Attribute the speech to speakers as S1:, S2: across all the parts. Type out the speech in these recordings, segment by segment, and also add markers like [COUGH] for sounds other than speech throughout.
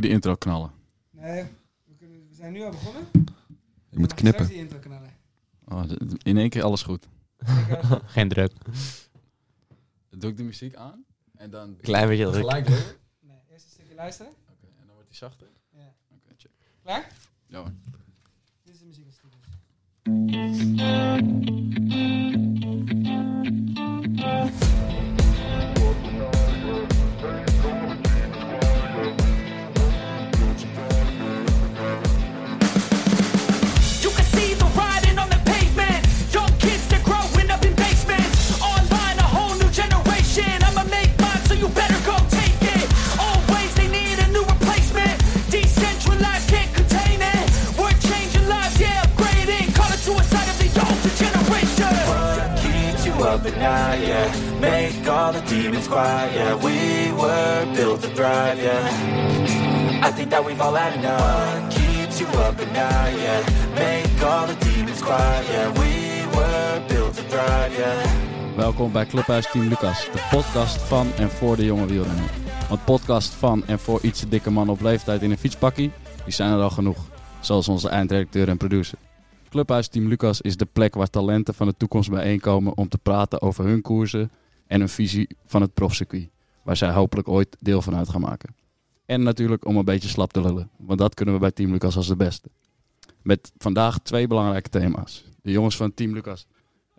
S1: keer de intro knallen.
S2: Nee, we, kunnen, we zijn nu al begonnen.
S3: Je moet knippen.
S2: die intro knallen.
S1: Oh, in één keer alles goed. [LAUGHS]
S4: Geen druk.
S1: Doe ik de muziek aan en dan
S4: Klein beetje druk.
S1: gelijk door. Oké,
S2: nee, eerst een stukje luisteren.
S1: en dan wordt hij zachter.
S2: Ja.
S1: Oké, check.
S2: Klaar?
S1: Ja hoor.
S2: Dit is de muziek als het goed is.
S5: At night, yeah Make all the demons quiet, yeah We were built to thrive, yeah. I think that we've all had enough. What keeps you up at night, yeah. Make all the demons quiet, yeah We were built to thrive, yeah.
S1: Welkom bij Clubhuis Team Lucas, de podcast van en voor de jonge wielrenner. Want podcast van en voor iets dikke mannen op leeftijd in een fietspakkie, die zijn er al genoeg. Zoals onze eindredacteur en producer. Clubhuis Team Lucas is de plek waar talenten van de toekomst bijeenkomen om te praten over hun koersen en hun visie van het profcircuit. Waar zij hopelijk ooit deel van uit gaan maken. En natuurlijk om een beetje slap te lullen, want dat kunnen we bij Team Lucas als de beste. Met vandaag twee belangrijke thema's. De jongens van Team Lucas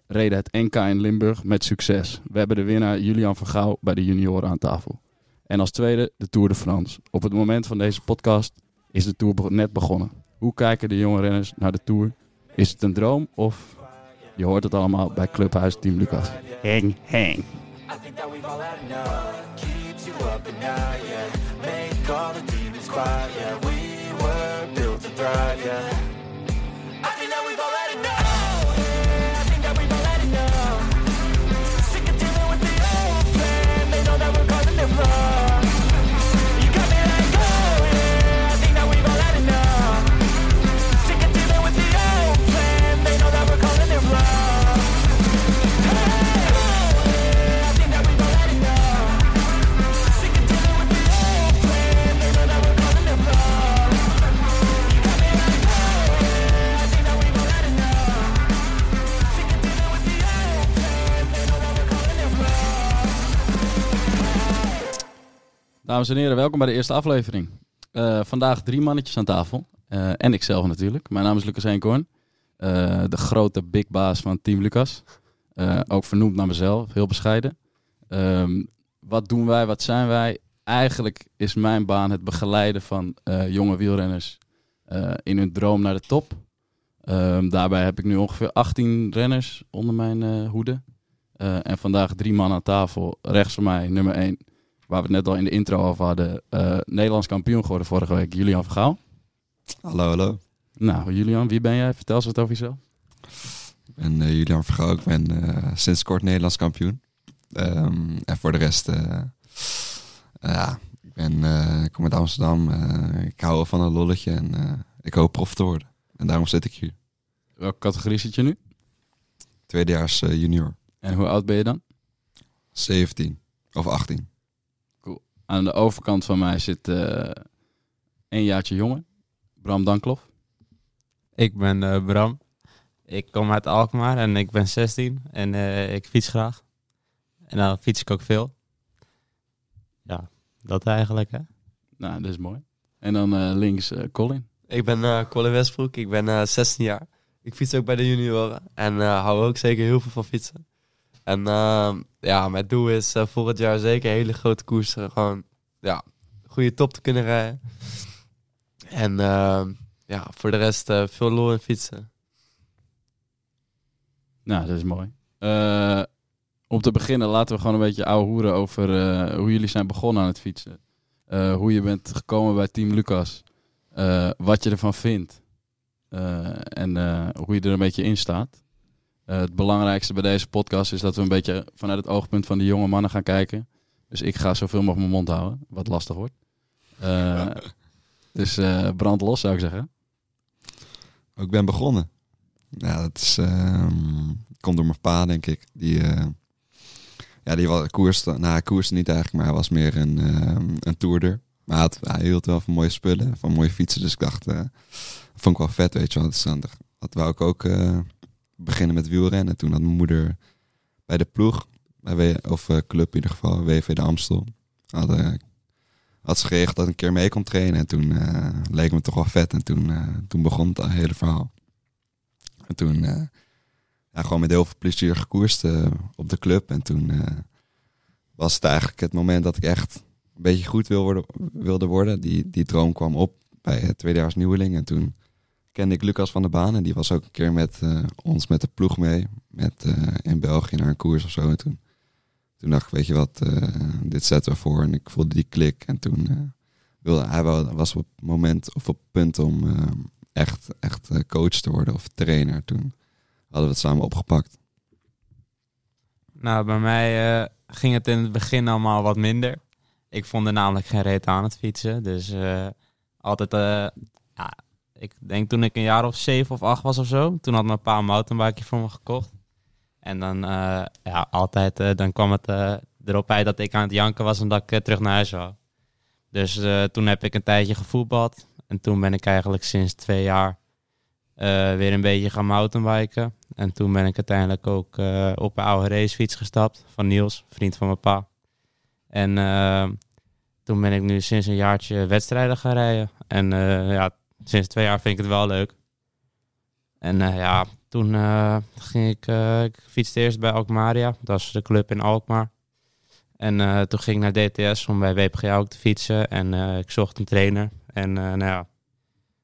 S1: reden het NK in Limburg met succes. We hebben de winnaar Julian van Gouw bij de junioren aan tafel. En als tweede de Tour de France. Op het moment van deze podcast is de Tour net begonnen. Hoe kijken de jonge renners naar de Tour? Is het een droom of je hoort het allemaal bij Clubhuis Team Lucas. Heng, heng.
S5: I
S1: Dames en heren, welkom bij de eerste aflevering. Eh, vandaag drie mannetjes aan tafel. Eh, en ikzelf natuurlijk. Mijn naam is Lucas Heenkorn. Eh, de grote big baas van Team Lucas. Ook vernoemd naar mezelf, heel bescheiden. Ehm, wat doen wij, wat zijn wij? Eigenlijk is mijn baan het begeleiden van jonge wielrenners in hun droom naar de top. Ehm, daarbij heb ik nu ongeveer 18 renners onder mijn hoede. En vandaag drie man aan tafel. Rechts van mij nummer 1, waar we het net al in de intro over hadden. eh, Nederlands kampioen geworden vorige week, Julian Vergaal.
S3: Hallo, hallo.
S1: Nou, Julian, wie ben jij? Vertel eens wat over jezelf.
S3: Ik ben eh, Julian Vergouw. Ik ben eh, sinds kort Nederlands kampioen. Ehm, en voor de rest, ja, ik, ben, ik kom uit Amsterdam. ik hou van een lolletje en ik hoop prof te worden. En daarom zit ik hier.
S1: Welke categorie zit je nu?
S3: Tweedejaars junior.
S1: En hoe oud ben je dan?
S3: 17 of 18.
S1: Aan de overkant van mij zit eh een jaartje jonger, Bram Danklof.
S4: Ik ben eh, Bram. Ik kom uit Alkmaar en ik ben 16 en eh, ik fiets graag. En dan fiets ik ook veel. Ja, dat eigenlijk hè.
S1: Nou, dat is mooi. En dan eh, links eh, Colin.
S6: Ik ben eh Colin Westbroek, ik ben eh 16 jaar. Ik fiets ook bij de junioren en eh, hou ook zeker heel veel van fietsen. En eh, ja, mijn doel is eh, volgend jaar zeker hele grote koersen. Gewoon, ja, goede top te kunnen rijden. En eh, ja, voor de rest eh, veel lol in fietsen.
S1: Nou, dat is mooi. Eh, om te beginnen laten we gewoon een beetje ouwe hoeren over eh, hoe jullie zijn begonnen aan het fietsen. Eh, hoe je bent gekomen bij Team Lucas. Eh, wat je ervan vindt. Eh, en eh, hoe je er een beetje in staat. Eh, het belangrijkste bij deze podcast is dat we een beetje vanuit het oogpunt van de jonge mannen gaan kijken. Dus ik ga zoveel mogelijk mijn mond houden, wat lastig wordt. Eh, dus eh, brand los zou ik zeggen.
S3: Ook ik ben begonnen. Ja, dat is, ehm, komt door mijn pa, denk ik. Die, ja, die was koerste, nou, hij koerste niet eigenlijk, maar hij was meer een, ehm, een toerder. Maar hij, had- hij hield wel van mooie spullen, van mooie fietsen. Dus ik dacht, vond ik wel vet, weet je wel. Dus dan dat wou ik ook beginnen met wielrennen. Toen had mijn moeder bij de ploeg, bij of eh, club in ieder geval, WV de Amstel, had, eh, had ze geregeld dat ik een keer mee kon trainen. En toen eh, leek me toch wel vet. En toen, toen begon het hele verhaal. En toen ja, gewoon met heel veel plezier gekoerst op de club. En toen was het eigenlijk het moment dat ik echt een beetje goed wil worden, wilde worden. Die, die droom kwam op bij het tweedejaars nieuweling. En toen kende ik Lucas van der Baan. En die was ook een keer met eh, ons met de ploeg mee. Met, eh, in België naar een koers of zo. En toen, toen dacht ik, weet je wat, eh, dit zetten we voor. En ik voelde die klik. En toen wilde hij was op het moment of op het punt om echt, echt coach te worden of trainer. Toen hadden we het samen opgepakt.
S4: Nou, bij mij ging het in het begin allemaal wat minder. Ik vond er namelijk geen reet aan het fietsen. Dus altijd, ja, ik denk toen ik een jaar of zeven of acht was of zo. Toen had mijn pa een mountainbike voor me gekocht. En dan, eh, ja, altijd, eh, dan kwam het eh, erop uit dat ik aan het janken was en dat ik terug naar huis wou. Dus toen heb ik een tijdje gevoetbald. En toen ben ik eigenlijk sinds twee jaar weer een beetje gaan mountainbiken. En toen ben ik uiteindelijk ook op een oude racefiets gestapt van Niels, vriend van mijn pa. En toen ben ik nu sinds een jaartje wedstrijden gaan rijden. En ja, sinds twee jaar vind ik het wel leuk. En eh, ja, toen eh, ging ik, eh, ik fietste eerst bij Alkmaria. Dat is de club in Alkmaar. En toen ging ik naar DTS om bij WPG ook te fietsen. En ik zocht een trainer. En nou ja,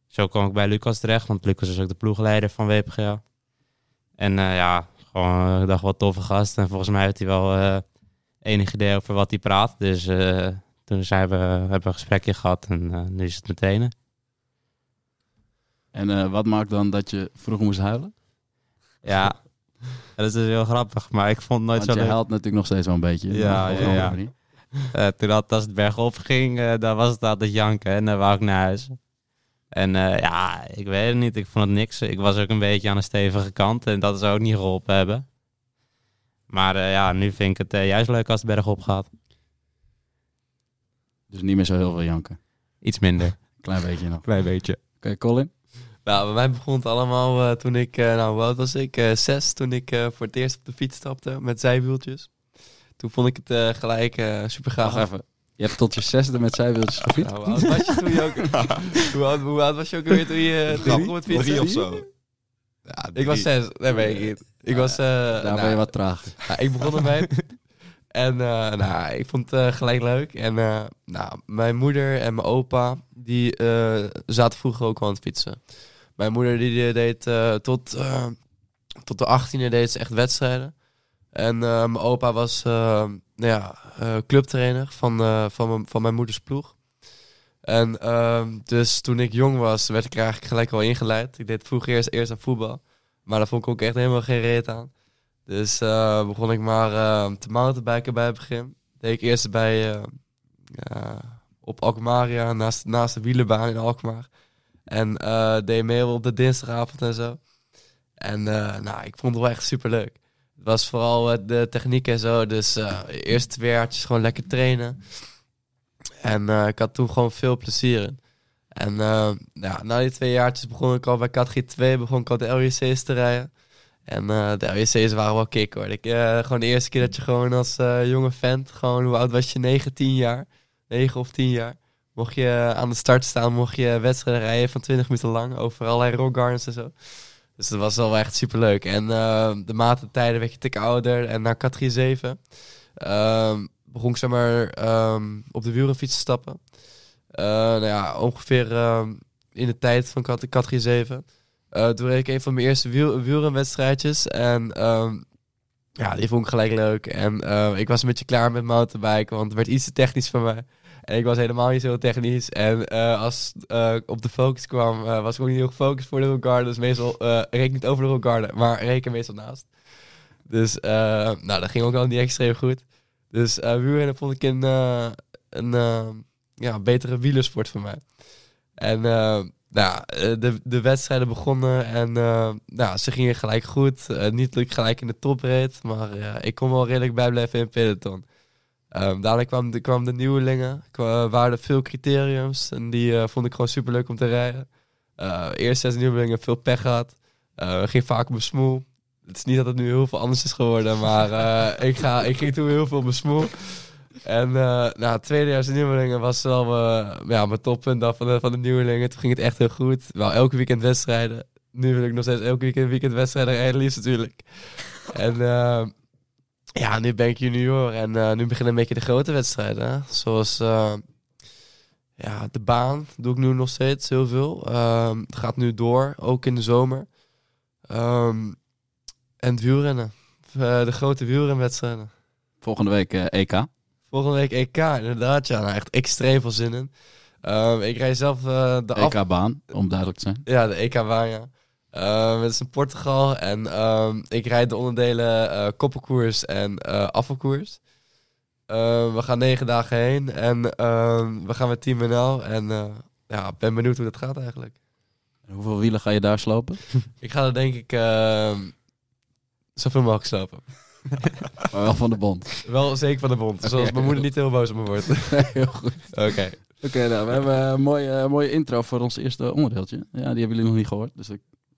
S4: zo kwam ik bij Lucas terecht. Want Lucas is ook de ploegleider van WPGA. En ja, gewoon, ik dacht wat toffe gast. En volgens mij heeft hij wel enig idee over wat hij praat. Dus toen zijn we, hebben we een gesprekje gehad en nu is het meteen.
S1: En eh, wat maakt dan dat je vroeger moest huilen?
S4: Ja, [LAUGHS] dat is dus heel grappig. Maar ik vond het nooit
S1: Want
S4: zo
S1: je
S4: leuk.
S1: huilt natuurlijk nog steeds wel een beetje.
S4: Ja, ja, ja. Eh, toen dat, als het bergop ging, eh, dan was het altijd janken. En dan wou ik naar huis. En ja, ik weet het niet. Ik vond het niks. Ik was ook een beetje aan de stevige kant. En dat zou ook niet geholpen hebben. Maar ja, nu vind ik het juist leuk als het bergop gaat.
S1: Dus niet meer zo heel veel janken.
S4: Iets minder. [LAUGHS]
S1: Klein beetje nog.
S4: Klein beetje.
S1: Oké, Colin?
S6: Nou, bij mij begon het allemaal eh, toen ik, eh, nou, hoe oud was ik? Eh, zes, toen ik eh, voor het eerst op de fiets stapte met zijwieltjes. Toen vond ik het eh, gelijk eh super gaaf.
S1: Wacht even. Je hebt tot je zesde met zijwieltjes gefietst?
S6: Nou, hoe oud was je toen je ook... [LAUGHS] hoe, oud, hoe oud was je ook alweer toen je, begon met fietsen?
S3: Drie of zo. Ja,
S6: Ik was zes, nee weet ik niet. Ik was... eh,
S1: Daar
S6: nou,
S1: ben je wat traag. [LAUGHS]
S6: Ja, ik begon ermee. en eh, nou, ik vond het eh, gelijk leuk. En eh, nou, mijn moeder en mijn opa, die eh, zaten vroeger ook al aan het fietsen. Mijn moeder die, deed eh, tot, eh, tot de 18e deed ze echt wedstrijden. En eh, mijn opa was nou ja, clubtrainer van, van, mijn- van mijn moeders ploeg. En ehm, dus toen ik jong was, werd ik eigenlijk gelijk al ingeleid. Ik deed vroeger eerst, eerst aan voetbal. Maar daar vond ik ook echt helemaal geen reet aan. Dus begon ik maar eh, te mountainbiken bij het begin. Deed ik eerst bij op Alkmaria, naast, naast de wielenbaan in Alkmaar. En eh, deed mee op de dinsdagavond en zo. En eh, nou, ik vond het wel echt super leuk. Het was vooral eh, de techniek en zo. Dus eerst twee jaartjes gewoon lekker trainen. En ik had toen gewoon veel plezier in. En ja, na die twee jaartjes begon ik al bij categorie 2, begon ik al de LJC's te rijden. En de LJC's waren wel kick hoor. Ik, gewoon de eerste keer dat je gewoon als jonge vent, gewoon hoe oud was je? 9, 10 jaar? 9 of 10 jaar. Mocht je aan de start staan, mocht je wedstrijden rijden van 20 minuten lang over allerlei rock gardens en zo. Dus dat was wel echt super leuk. En eh, de matentijden werd je tik ouder. En naar categorie 7 ehm, begon ik zeg maar ehm, op de wielrenfiets te stappen. Eh, nou ja, ongeveer ehm, in de tijd van cate- categorie 7. Eh, toen reed ik een van mijn eerste wiel. En ja, die vond ik gelijk leuk. En ik was een beetje klaar met mountainbiken, want het werd iets te technisch voor mij. En ik was helemaal niet zo technisch. En eh, als eh, op de focus kwam, eh, was ik ook niet heel gefocust voor de Rogarde. Dus meestal ik niet over de Rogarde, maar reed ik er meestal naast. Dus nou, dat ging ook al niet extreem goed. Dus wielrennen vond ik een, een ja, betere wielersport voor mij. En nou, de, de wedstrijden begonnen en nou, ze gingen gelijk goed. Niet ik gelijk in de top reed, maar ik kon wel redelijk bijblijven in peloton. Ehm, daarna kwam de, kwam de nieuwelingen. Kwa, waren er veel criteriums. En die eh, vond ik gewoon super leuk om te rijden. Eh eerst zes nieuwelingen, veel pech gehad. Eh ging vaak op mijn smoel. Het is niet dat het nu heel veel anders is geworden. Maar ik, ga, ik ging toen heel veel op mijn smoel. En het tweede jaar nieuwelingen was wel ja, mijn toppunt dan van de, van de nieuwelingen. Toen ging het echt heel goed. Wel elke weekend wedstrijden. Nu wil ik nog steeds elke weekend, weekend wedstrijden rijden, liefst natuurlijk. En eh, ja, nu ben ik junior en eh, nu beginnen een beetje de grote wedstrijden. hè. Zoals eh, ja, de baan doe ik nu nog steeds heel veel. Ehm, het gaat nu door, ook in de zomer. Ehm, en het wielrennen. Eh, de grote wielrenwedstrijden.
S1: Volgende week EK.
S6: Volgende week EK, inderdaad. Ja, nou, echt extreem veel zin in. Ehm, ik rij zelf de af...
S1: EK-baan, om duidelijk te zijn.
S6: Ja, de EK-baan, ja. Ehm, het is in Portugal en ehm, ik rijd de onderdelen eh koppelkoers en eh afvalkoers. Ehm, we gaan negen dagen heen en we gaan met Team NL en eh, ja, ben benieuwd hoe dat gaat eigenlijk.
S1: En Hoeveel wielen ga je daar slopen? [LAUGHS]
S6: Ik ga er denk ik zoveel mogelijk slopen. [LAUGHS]
S1: Maar wel van de bond.
S6: Wel zeker van de bond, zoals mijn moeder niet heel boos op me wordt. [LAUGHS]
S1: Heel goed.
S6: Oké.
S1: Oké, nou, we hebben een mooie, mooie intro voor ons eerste onderdeeltje. Ja, die hebben jullie nog niet gehoord. Dus ik,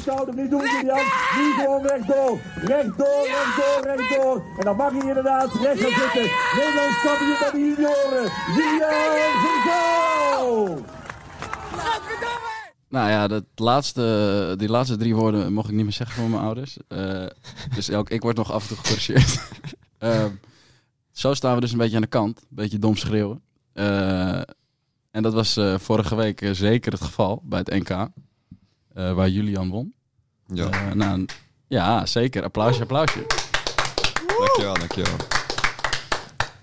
S7: schouder, niet doen Julian. Nu gewoon rechtdoor. Rechtdoor, rechtdoor, rechtdoor. En dan mag hij inderdaad recht gaan zitten. Nederlands kampioen bij de junioren. Julian Vergaal.
S1: Nou ja, dat laatste, die laatste drie woorden mocht ik niet meer zeggen voor mijn ouders. Eh, dus ook ik word nog af en toe gecorrigeerd. [LAUGHS] Ehm, zo staan we dus een beetje aan de kant. Een beetje dom schreeuwen. Eh, en dat was eh, vorige week zeker het geval bij het NK. Eh, waar Julian won.
S3: Ja,
S1: Eh, nou, ja, zeker. Applausje, applausje.
S3: dankjewel, dankjewel.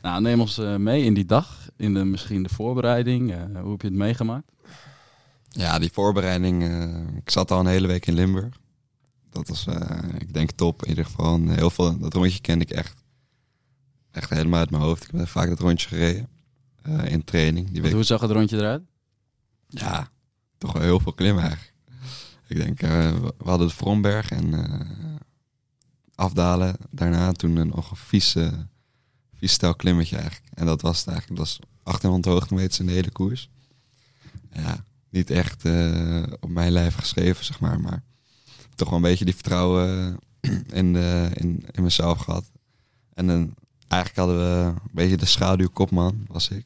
S1: Nou, neem ons eh, mee in die dag. In de, misschien de voorbereiding. Hoe heb je het meegemaakt?
S3: Ja, die voorbereiding. ik zat al een hele week in Limburg. Dat was, ik denk, top. In ieder geval, heel veel, dat rondje kende ik echt, echt helemaal uit mijn hoofd. Ik heb vaak dat rondje gereden. in training. Die week,
S1: hoe zag het rondje eruit?
S3: ja, toch wel heel veel klimmen eigenlijk. Ik denk, eh, we hadden de Vromberg en eh, afdalen. Daarna toen een- nog een vieze, vies stel klimmetje eigenlijk. En dat was het eigenlijk. Dat was 1800 hoogtemeters in de hele koers. Ja, niet echt eh, op mijn lijf geschreven, zeg maar. Maar toch wel een beetje die vertrouwen eh, in, de, in, in mezelf gehad. En dan, eigenlijk hadden we een beetje de schaduwkopman, was ik.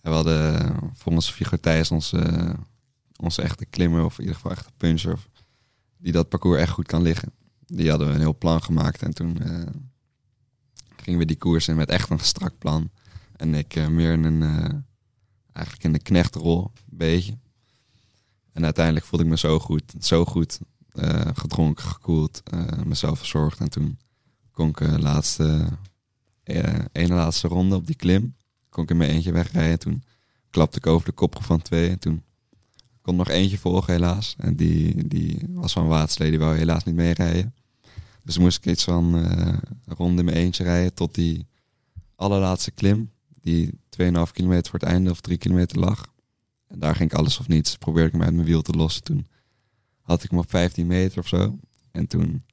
S3: En we hadden eh, volgens Figo Thijs onze, onze echte klimmer, of in ieder geval echte puncher, die dat parcours echt goed kan liggen. Die hadden we een heel plan gemaakt en toen eh, gingen we die koers in met echt een strak plan. En ik eh, meer in een, eh, eigenlijk in de knechtrol, een beetje. En uiteindelijk voelde ik me zo goed, zo goed, gedronken, gekoeld, mezelf verzorgd. En toen kon ik de laatste, ene laatste ronde op die klim, kon ik in mijn eentje wegrijden. Toen klapte ik over de kopgroep van twee en toen kon nog eentje volgen helaas. En die, die was van Waatslee, die wou helaas niet meerijden. Dus moest ik iets van een ronde in mijn eentje rijden tot die allerlaatste klim. Die 2,5 kilometer voor het einde of 3 kilometer lag. En daar ging ik alles of niets. Probeerde ik hem uit mijn wiel te lossen. Toen had ik hem op 15 meter of zo. En toen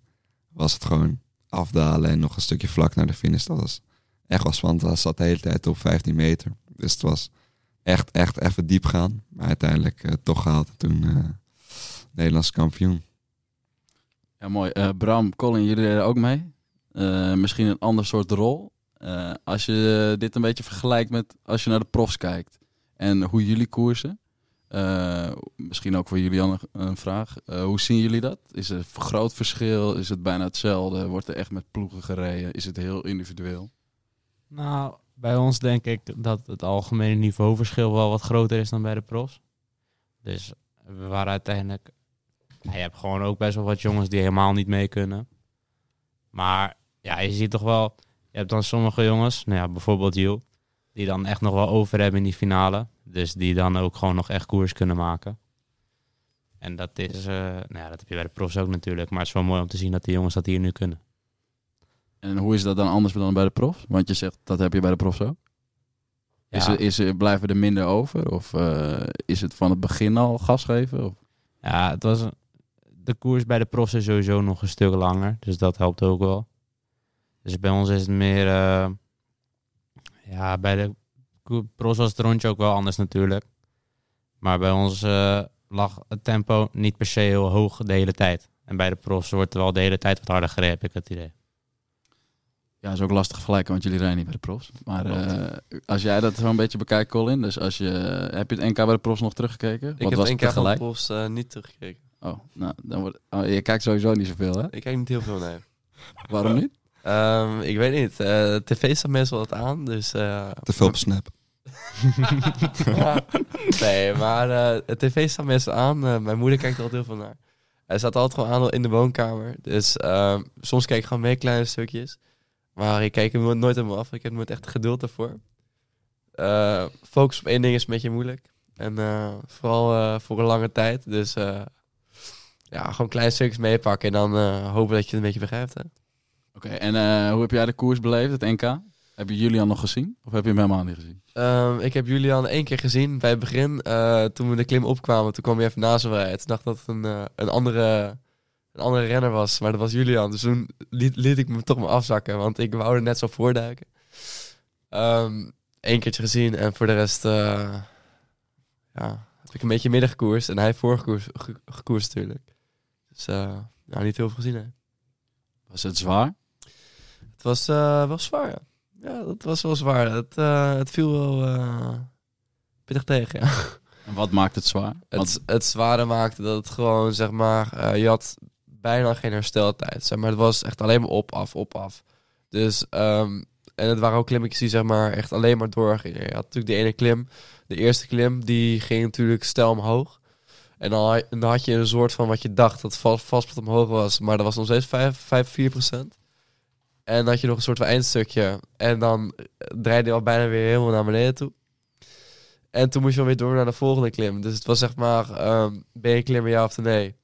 S3: was het gewoon afdalen en nog een stukje vlak naar de finish. Dat was echt wel spannend. Dat zat de hele tijd op 15 meter. Dus het was echt, echt even diep gaan. Maar uiteindelijk eh, toch gehaald. En toen eh Nederlands kampioen.
S1: Ja, mooi. Eh, Bram, Colin, jullie deden ook mee. Eh, misschien een ander soort rol. Eh, als je dit een beetje vergelijkt met als je naar de profs kijkt en hoe jullie koersen. Eh, misschien ook voor Julian een, een vraag. Eh, hoe zien jullie dat? Is er een groot verschil? Is het bijna hetzelfde? Wordt er echt met ploegen gereden? Is het heel individueel?
S4: Nou, bij ons denk ik dat het algemene niveauverschil wel wat groter is dan bij de profs. Dus we waren uiteindelijk... Nou, je hebt gewoon ook best wel wat jongens die helemaal niet mee kunnen. Maar ja, je ziet toch wel, je hebt dan sommige jongens, nou ja, bijvoorbeeld Jules, die dan echt nog wel over hebben in die finale. Dus die dan ook gewoon nog echt koers kunnen maken. En dat is, eh, nou ja, dat heb je bij de profs ook natuurlijk. Maar het is wel mooi om te zien dat die jongens dat hier nu kunnen.
S1: En hoe is dat dan anders dan bij de profs? Want je zegt, dat heb je bij de profs ook. Is
S4: Ja.
S1: er, is er, blijven er minder over? Of eh, is het van het begin al gas geven? Of?
S4: Ja, het was de koers bij de profs is sowieso nog een stuk langer. Dus dat helpt ook wel. Dus bij ons is het meer... eh, ja, bij de profs was het rondje ook wel anders natuurlijk. Maar bij ons eh, lag het tempo niet per se heel hoog de hele tijd. En bij de profs wordt er wel de hele tijd wat harder gereden, heb ik het idee.
S1: Ja, is ook lastig vergelijken, want jullie rijden niet bij de profs. Maar eh, als jij dat zo een beetje bekijkt, Colin. Dus als je, heb je het NK bij de profs nog teruggekeken?
S6: Ik
S1: Wat
S6: heb
S1: was
S6: één
S1: het
S6: keer van de profs eh, niet teruggekeken.
S1: Oh, nou, dan wordt, oh, je kijkt sowieso niet zoveel, hè?
S6: Ik kijk niet heel veel naar. [LAUGHS]
S1: Waarom niet?
S6: Ehm, ik weet niet. eh tv staat meestal wat aan, dus... eh,
S3: Te veel op Snap. [LAUGHS]
S6: nee, maar eh het tv staat meestal aan. Eh, mijn moeder kijkt er altijd heel veel naar. Hij staat altijd gewoon aan in de woonkamer. Dus ehm, soms kijk ik gewoon mee kleine stukjes. Maar ik kijk hem nooit- helemaal af. Ik heb nooit echt geduld daarvoor. Eh, focus op één ding is een beetje moeilijk. En eh, vooral eh, voor een lange tijd. Dus ja, gewoon kleine stukjes meepakken. En dan hopen dat je het een beetje begrijpt.
S1: Oké, en hoe heb jij de koers beleefd, het NK? Heb je Julian nog gezien? Of heb je hem helemaal niet gezien?
S6: Ehm, ik heb Julian één keer gezien bij het begin. toen we de klim opkwamen, toen kwam hij even naast me rijden. Toen dacht ik dat het een, een, andere, een andere renner was. Maar dat was Julian. Dus toen liet, liet ik me toch maar afzakken. Want ik wou er net zo voorduiken. Eén keertje gezien. En voor de rest eh, ja, heb ik een beetje midden gekoerst. En hij heeft voorgekoerst ge- gekoerst natuurlijk. Dus eh, ja, niet heel veel gezien. Hè.
S1: Was het zwaar?
S6: Het was eh, wel zwaar, ja. Ja, dat was wel zwaar. Het, het viel wel pittig tegen, ja.
S1: En wat maakt het zwaar?
S6: Het, het zware maakte dat het gewoon, zeg maar, je had bijna geen hersteltijd. Zeg maar, het was echt alleen maar op, af, op, af. Dus, ehm, en het waren ook klimmetjes die, zeg maar, echt alleen maar doorgingen. Je had natuurlijk de ene klim, de eerste klim, die ging natuurlijk stijl omhoog. En dan, had- je een soort van wat je dacht dat vast, vast omhoog was, maar dat was nog steeds 5, 5 4 procent. En dan had je nog een soort van eindstukje. En dan eh, draaide je al bijna weer helemaal naar beneden toe. En toen moest je alweer door naar de volgende klim. Dus het was zeg maar, ehm, ben je klimmer ja of nee?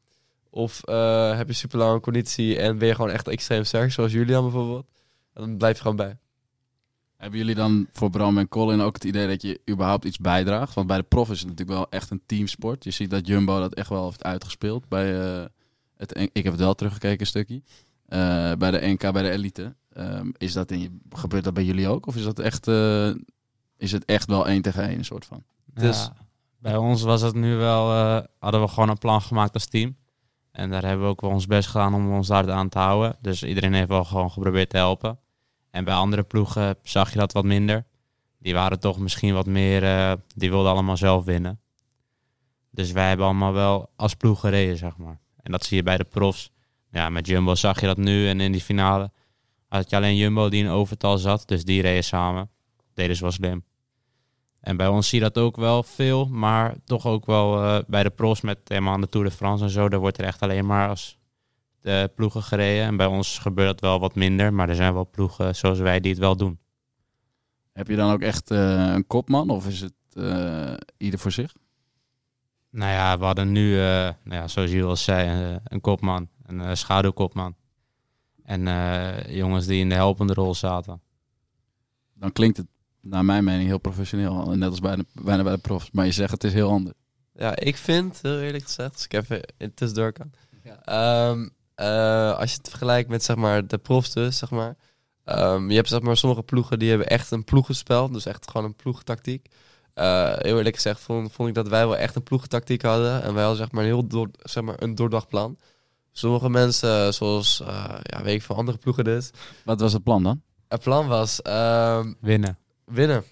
S6: Of eh, heb je super lange conditie en ben je gewoon echt extreem sterk, zoals Julian bijvoorbeeld? En dan blijf je gewoon bij.
S1: Hebben jullie dan voor Bram en Colin ook het idee dat je überhaupt iets bijdraagt? Want bij de prof is het natuurlijk wel echt een teamsport. Je ziet dat Jumbo dat echt wel heeft uitgespeeld. Bij, eh, het, ik heb het wel teruggekeken een stukje. Eh, bij de NK, bij de elite. Ehm, is dat in, gebeurt dat bij jullie ook? Of is, dat echt, eh, is het echt wel één tegen één, een soort van?
S6: Dus-
S4: Ja, bij ons was het nu wel, eh, hadden we gewoon een plan gemaakt als team. En daar hebben we ook wel ons best gedaan om ons daar aan te houden. Dus iedereen heeft wel gewoon geprobeerd te helpen. En bij andere ploegen zag je dat wat minder. Die waren toch misschien wat meer, eh, die wilden allemaal zelf winnen. Dus wij hebben allemaal wel als ploeg gereden, zeg maar. En dat zie je bij de profs. Ja, met Jumbo zag je dat nu. En in die finale had je alleen Jumbo die in overtal zat. Dus die reden samen. Deden ze wel slim. En bij ons zie je dat ook wel veel, maar toch ook wel eh, bij de pros met helemaal aan de Tour de France en zo. Daar wordt er echt alleen maar als de ploegen gereden. En bij ons gebeurt dat wel wat minder, maar er zijn wel ploegen zoals wij die het wel doen.
S1: Heb je dan ook echt eh, een kopman? Of is het eh, ieder voor zich?
S4: Nou ja, we hadden nu, nou ja, zoals jullie al zei, een kopman, een schaduwkopman. En jongens die in de helpende rol zaten.
S1: Dan klinkt het naar mijn mening heel professioneel. Net als bij de, bijna bij de profs. Maar je zegt het is heel anders.
S6: Ja, ik vind, heel eerlijk gezegd, als ik even in tussendoor kan. Ehm, eh, als je het vergelijkt met zeg maar, de profs dus, zeg maar. Ehm, je hebt zeg maar, sommige ploegen die hebben echt een ploegenspel. Dus echt gewoon een ploegtactiek. Eh, heel eerlijk gezegd vond, vond ik dat wij wel echt een ploegtactiek hadden. En wij hadden zeg maar, een heel door, zeg maar, een doordacht plan. Sommige mensen, zoals eh, ja, weet ik van andere ploegen dus.
S1: Wat was het plan dan?
S6: Het plan was ehm,
S4: Winnen.
S6: Winnen.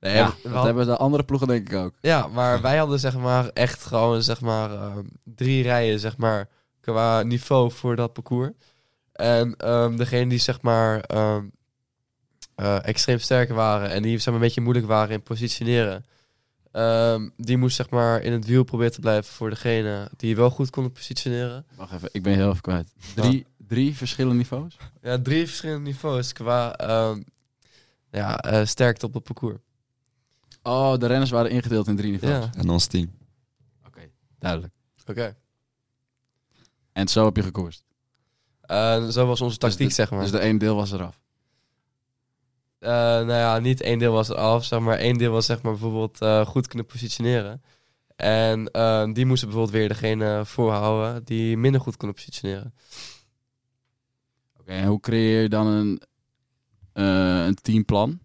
S6: Nee,
S1: Ja,
S6: we- we
S1: dat hebben de andere ploegen denk ik ook.
S6: ja, maar wij hadden zeg maar echt gewoon zeg maar ehm, drie rijen zeg maar qua niveau voor dat parcours. En ehm degene die zeg maar ehm, eh, extreem sterk waren en die zeg maar een beetje moeilijk waren in positioneren. die moest zeg maar in het wiel proberen te blijven voor degene die wel goed konden positioneren.
S1: Wacht even, ik ben heel even kwijt. Drie, Drie verschillende niveaus?
S6: Ja, drie verschillende niveaus qua ja, eh, sterkte op het parcours.
S1: Oh, de renners waren ingedeeld in drie niveaus.
S6: Ja,
S3: En ons team.
S1: Duidelijk.
S6: oké.
S1: En zo heb je gekoerst.
S6: Eh, zo was onze tactiek,
S1: Dus de-
S6: zeg maar.
S1: Dus de ene deel was eraf.
S6: Eh, nou ja, niet één deel was er af, zeg maar. Één deel was zeg maar bijvoorbeeld eh, goed kunnen positioneren. En die moesten bijvoorbeeld weer degene voorhouden die minder goed konden positioneren.
S1: Oké, en hoe creëer je dan een, een teamplan?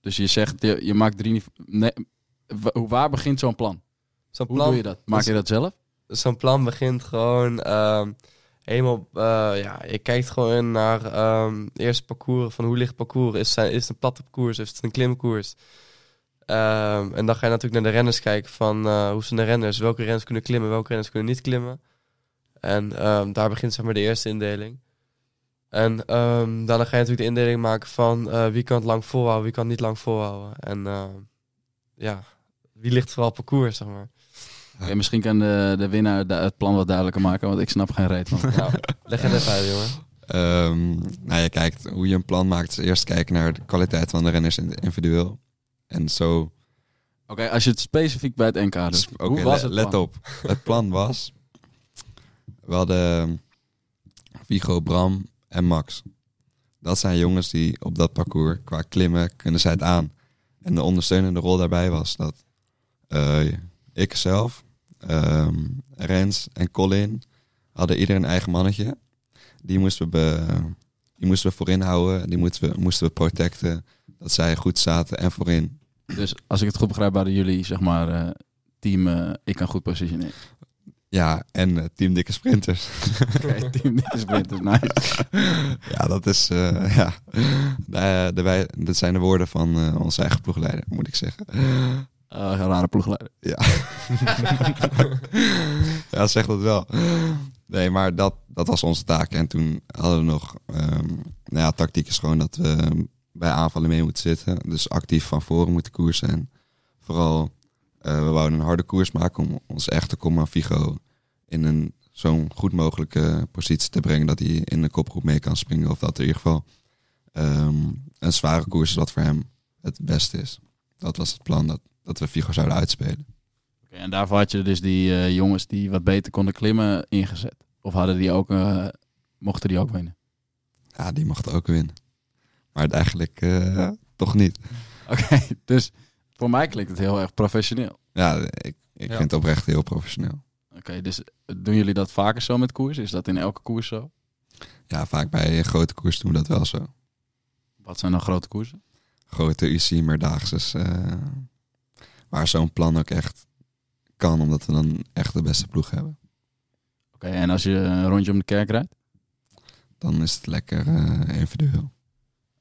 S1: Dus je zegt, je, je maakt drie. Nee, waar begint zo'n plan?
S6: Zo'n
S1: Hoe
S6: plan,
S1: doe je dat? Maak je dat zelf?
S6: zo'n plan begint gewoon ehm, helemaal... eh, ja, je kijkt gewoon naar ehm eerst parcours, van hoe ligt het parcours? Is, het- is het een platte parcours? Is het een klimkoers? Ehm, en dan ga je natuurlijk naar de renners kijken van eh, hoe zijn de renners? Welke renners kunnen klimmen, welke renners kunnen niet klimmen? En ehm, daar begint zeg maar de eerste indeling. En ehm, daarna ga je natuurlijk de indeling maken van eh, wie kan het lang volhouden, wie kan het niet lang volhouden. En ehm, ja, wie ligt vooral op parcours, zeg maar.
S1: Misschien kan de, de winnaar da- het plan wat duidelijker maken, want ik snap geen reet van.
S6: Nou, leg het even uit, jongen.
S3: Ehm, nou, je kijkt hoe je een plan maakt. Is eerst kijken naar de kwaliteit van de renners in- individueel. En zo.
S1: Oké, als je het specifiek bij het NK doet.
S3: Dus,
S1: hoe was
S3: le-
S1: het
S3: let op. Het plan was. We hadden Vigo, Bram en Max. Dat zijn jongens die op dat parcours qua klimmen kunnen zij het aan. En de ondersteunende rol daarbij was dat eh, ik zelf, ehm, Rens en Colin hadden ieder een eigen mannetje. Die moesten we, die moesten voorin houden. Die moesten we, moesten protecten. Dat zij goed zaten en voorin.
S1: Dus als ik het goed begrijp, waren jullie, zeg maar, eh, team eh, Ik kan goed positioneren.
S3: Ja, en eh, Team Dikke Sprinters.
S1: Oké, [LAUGHS] team Nikke Sprinters, nice. [LAUGHS]
S3: Ja, dat is. eh, [LAUGHS] ja. De, de, wij, dat zijn de woorden van eh, onze eigen ploegleider, moet ik zeggen.
S1: Uh, een rare ploegleider.
S3: Ja. ja, zeg dat wel. Nee, maar dat, dat was onze taak. En toen hadden we nog. ehm, nou ja, tactiek is gewoon dat we bij aanvallen mee moeten zitten. Dus actief van voren moeten koersen. En vooral, eh, we wouden een harde koers maken om ons echte Comma Figo in een zo'n goed mogelijke positie te brengen dat hij in de kopgroep mee kan springen. Of dat er in ieder geval ehm, een zware koers is wat voor hem het beste is. Dat was het plan, dat, dat we Figo zouden uitspelen.
S1: Oké, en daarvoor had je dus die eh, jongens die wat beter konden klimmen ingezet. Of hadden die ook, eh, mochten die ook winnen?
S3: Ja, die mocht ook winnen. Maar het eigenlijk eh, toch niet.
S1: Oké, [LAUGHS] dus voor mij klinkt het heel erg professioneel.
S3: Ja, ik, ik
S1: Ja.
S3: vind het oprecht heel professioneel.
S1: Oké, dus doen jullie dat vaker zo met koers? Is dat in elke koers zo?
S3: Ja, vaak bij grote koers doen we dat wel zo.
S1: Wat zijn dan grote koersen?
S3: Grote UC, meerdaagses. eh waar zo'n plan ook echt kan, omdat we dan echt de beste ploeg hebben.
S1: Oké, en als je een rondje om de kerk rijdt?
S3: Dan is het lekker eh, individueel.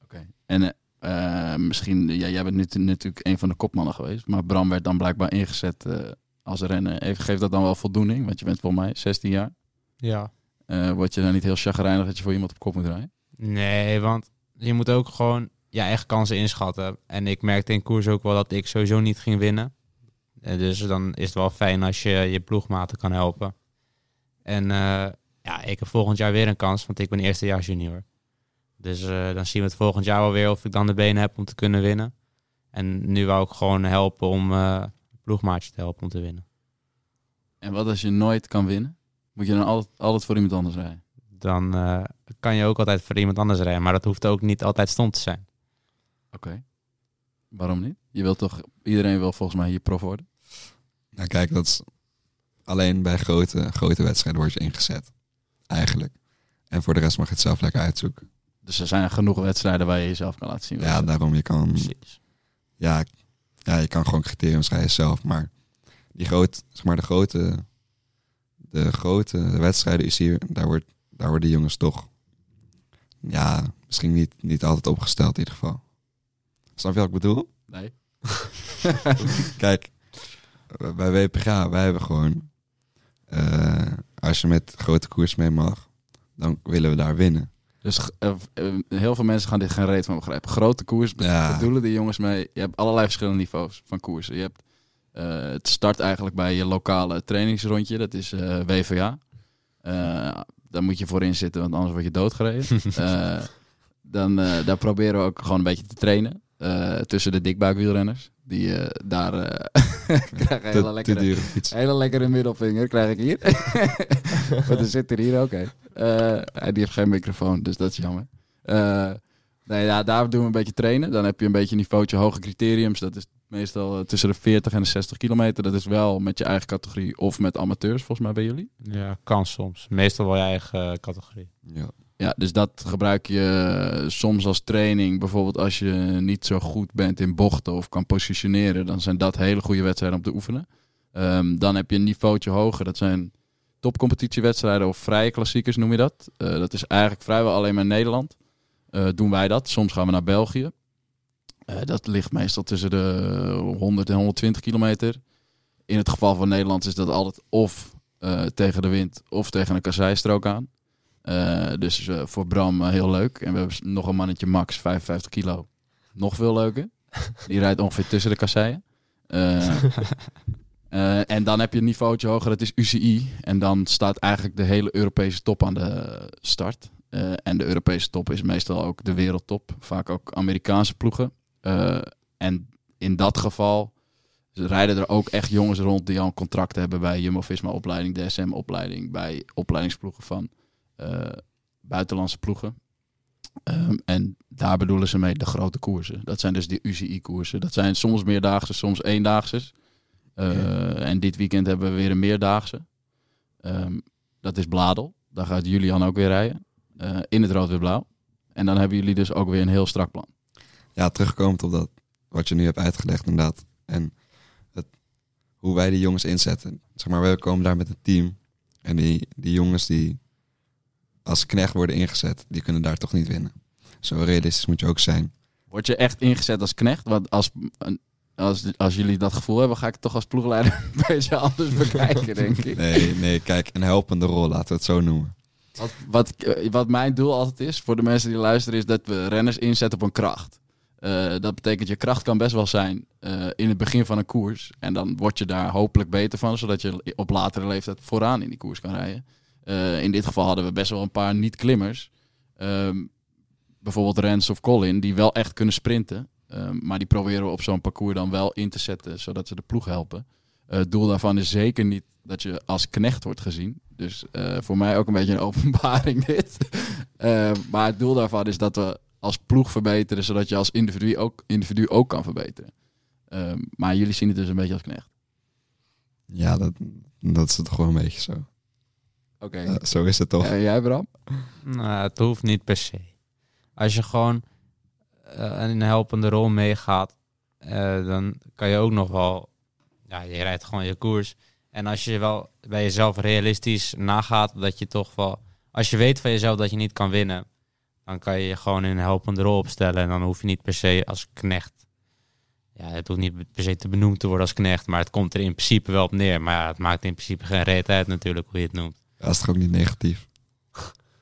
S1: Oké. En eh, eh, misschien, ja, jij bent nu natuurlijk een van de kopmannen geweest, maar Bram werd dan blijkbaar ingezet eh, als renner. Even, geeft dat dan wel voldoening? Want je bent volgens mij 16 jaar.
S4: Ja.
S1: Eh, word je dan niet heel chagrijnig dat je voor iemand op kop moet rijden?
S4: Nee, want je moet ook gewoon je eigen kansen inschatten. En ik merkte in koers ook wel dat ik sowieso niet ging winnen. Dus dan is het wel fijn als je je ploegmaten kan helpen. En ja, ik heb volgend jaar weer een kans, want ik ben eerstejaars junior. Dus eh, dan zien we het volgend jaar wel weer of ik dan de benen heb om te kunnen winnen. En nu wou ik gewoon helpen om eh ploegmaatje te helpen om te winnen.
S1: En wat als je nooit kan winnen? Moet je dan altijd, altijd voor iemand anders rijden?
S4: Dan eh, kan je ook altijd voor iemand anders rijden, maar dat hoeft ook niet altijd stom te zijn.
S1: Oké. Waarom niet? Je wilt toch, iedereen wil volgens mij hier prof worden?
S3: Nou kijk, dat is alleen bij grote, grote wedstrijden word je ingezet. Eigenlijk. En voor de rest mag je het zelf lekker uitzoeken.
S1: Dus er zijn genoeg wedstrijden waar je jezelf kan laten zien.
S3: Ja, daarom je kan...
S4: Precies.
S3: Ja, ja, je kan gewoon criteriums rijden zelf. Maar die groot, zeg maar de grote, de grote wedstrijden is hier, daar, wordt, daar worden die jongens toch, ja, misschien niet, niet altijd opgesteld in ieder geval. Snap je wat ik bedoel?
S1: Nee. [LAUGHS]
S3: Kijk, bij WPG, wij hebben gewoon, eh, als je met grote koers mee mag, dan willen we daar winnen.
S1: Dus eh, eh, heel veel mensen gaan dit geen reet van begrijpen. Grote koers
S3: Ja.
S1: bedoelen die jongens mee. Je hebt allerlei verschillende niveaus van koersen. Je hebt, eh, het start eigenlijk bij je lokale trainingsrondje. Dat is WVA. Daar moet je voorin zitten, want anders word je doodgereden. [LAUGHS] Dan daar proberen we ook gewoon een beetje te trainen. tussen de dikbuikwielrenners. Die daar [LAUGHS] krijgen een hele lekkere, hele lekkere middelvinger krijg ik hier. [LAUGHS] Want er zit er hier ook een. Eh, die heeft geen microfoon, dus dat is jammer. Eh, nee, ja, daar doen we een beetje trainen. Dan heb je een beetje een niveautje hoge criteriums. Dat is meestal eh, tussen de 40 en de 60 kilometer. Dat is wel met je eigen categorie of met amateurs, volgens mij bij jullie.
S4: Ja, kan soms. Meestal wel je eigen categorie.
S3: Ja.
S1: Ja, dus dat gebruik je soms als training. Bijvoorbeeld als je niet zo goed bent in bochten of kan positioneren, dan zijn dat hele goede wedstrijden om te oefenen. Ehm, dan heb je een niveautje hoger. Dat zijn topcompetitiewedstrijden of vrije klassiekers noem je dat. Eh, dat is eigenlijk vrijwel alleen maar in Nederland. Eh, doen wij dat. Soms gaan we naar België. Eh, dat ligt meestal tussen de 100 en 120 kilometer. In het geval van Nederland is dat altijd of tegen de wind of tegen een kasseistrook aan. Dus voor Bram heel leuk. En we hebben nog een mannetje Max, 55 kilo. Nog veel leuker. Die rijdt ongeveer tussen de kasseien. [LAUGHS] Eh, en dan heb je een niveautje hoger, dat is UCI. En dan staat eigenlijk de hele Europese top aan de start. Eh, en de Europese top is meestal ook de wereldtop. Vaak ook Amerikaanse ploegen. Eh, en in dat geval rijden er ook echt jongens rond die al een contract hebben bij Jumbo-Visma-opleiding, DSM-opleiding, bij opleidingsploegen van buitenlandse ploegen. Ehm, en daar bedoelen ze mee de grote koersen. Dat zijn dus de UCI-koersen. Dat zijn soms meerdaagse, soms eendaagse. Eh, En dit weekend hebben we weer een meerdaagse. Ehm, dat is Bladel. Daar gaat Julian ook weer rijden. eh, in het rood-wit-blauw. En dan hebben jullie dus ook weer een heel strak plan.
S3: ja, terugkomend op dat wat je nu hebt uitgelegd inderdaad. En het, hoe wij die jongens inzetten. Zeg maar, we komen daar met een team. En die, die jongens die als knecht worden ingezet, die kunnen daar toch niet winnen. Zo realistisch moet je ook zijn.
S1: Word je echt ingezet als knecht? Want als, als, als jullie dat gevoel hebben, ga ik het toch als ploegleider [LAUGHS] een beetje anders bekijken, denk ik.
S3: Nee, nee, kijk, een helpende rol, laten we het zo noemen.
S1: Wat, wat, eh, wat mijn doel altijd is, voor de mensen die luisteren, is dat we renners inzetten op een kracht. Eh, dat betekent, je kracht kan best wel zijn eh, in het begin van een koers. En dan word je daar hopelijk beter van, zodat je op latere leeftijd vooraan in die koers kan rijden. In dit geval hadden we best wel een paar niet-klimmers. Ehm, bijvoorbeeld Rens of Colin, die wel echt kunnen sprinten. Ehm, maar die proberen we op zo'n parcours dan wel in te zetten, zodat ze de ploeg helpen. Eh, het doel daarvan is zeker niet dat je als knecht wordt gezien. Dus eh, voor mij ook een beetje een [LAUGHS] openbaring dit. Eh, maar het doel daarvan is dat we als ploeg verbeteren, zodat je als individu ook, individu ook kan verbeteren. Ehm, maar jullie zien het dus een beetje als knecht.
S3: Ja, dat, dat is het gewoon een beetje zo.
S1: Oké.
S3: Ja, zo is het toch?
S1: En jij Bram?
S4: Nou, het hoeft niet per se. Als je gewoon eh, een helpende rol meegaat, eh, dan kan je ook nog wel... Ja, je rijdt gewoon je koers. En als je wel bij jezelf realistisch nagaat dat je toch wel... Als je weet van jezelf dat je niet kan winnen, dan kan je je gewoon in een helpende rol opstellen. En dan hoef je niet per se als knecht... Ja, het hoeft niet per se te benoemd te worden als knecht, maar het komt er in principe wel op neer. Maar ja, het maakt in principe geen reet uit natuurlijk hoe je het noemt.
S3: Dat is toch ook niet negatief?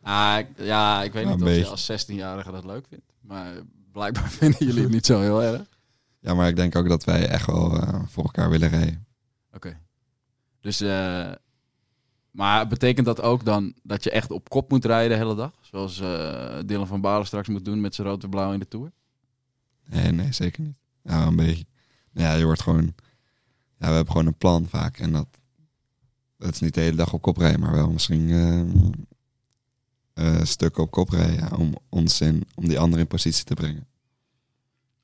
S1: Ah, ik- ja, ik weet niet of je als 16-jarige dat leuk vindt. Maar blijkbaar [LAUGHS] vinden jullie het niet zo heel erg.
S3: Ja, maar ik denk ook dat wij echt wel eh, voor elkaar willen rijden.
S1: Oké. Dus, eh, maar betekent dat ook dan dat je echt op kop moet rijden de hele dag? Zoals eh Dylan van Balen straks moet doen met zijn rood en blauw in de Tour?
S3: Nee, nee, zeker niet. Ja, een beetje. Ja, je wordt gewoon... Ja, we hebben gewoon een plan vaak. En dat, dat is niet de hele dag op kop rijden, maar wel misschien eh, stukken op kop rijden. om, ons in, om die andere in positie te brengen.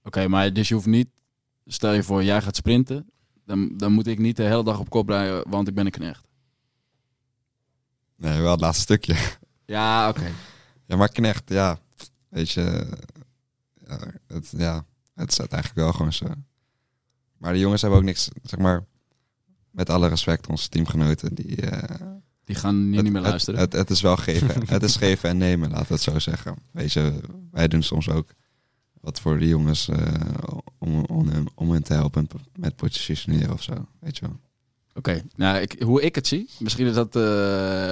S1: Oké, maar dus je hoeft niet... Stel je voor, jij gaat sprinten. Dan, dan moet ik niet de hele dag op kop rijden, want ik ben een knecht.
S3: Nee, wel het laatste stukje.
S1: Ja, oké. [LAUGHS]
S3: Ja, maar knecht, ja. Weet je, ja, het, ja, het is eigenlijk wel gewoon zo. Maar de jongens hebben ook niks, zeg maar, met alle respect, onze teamgenoten, die... eh,
S1: Die gaan nu
S3: het,
S1: niet meer luisteren.
S3: Het, het, is wel geven. [LAUGHS] het is geven en nemen, laten we het zo zeggen. Weet je, wij doen soms ook wat voor de jongens eh, om, om, hen- om hen te helpen met positioneren of zo. Weet je wel.
S1: Oké, nou, ik, hoe ik het zie, misschien is dat eh,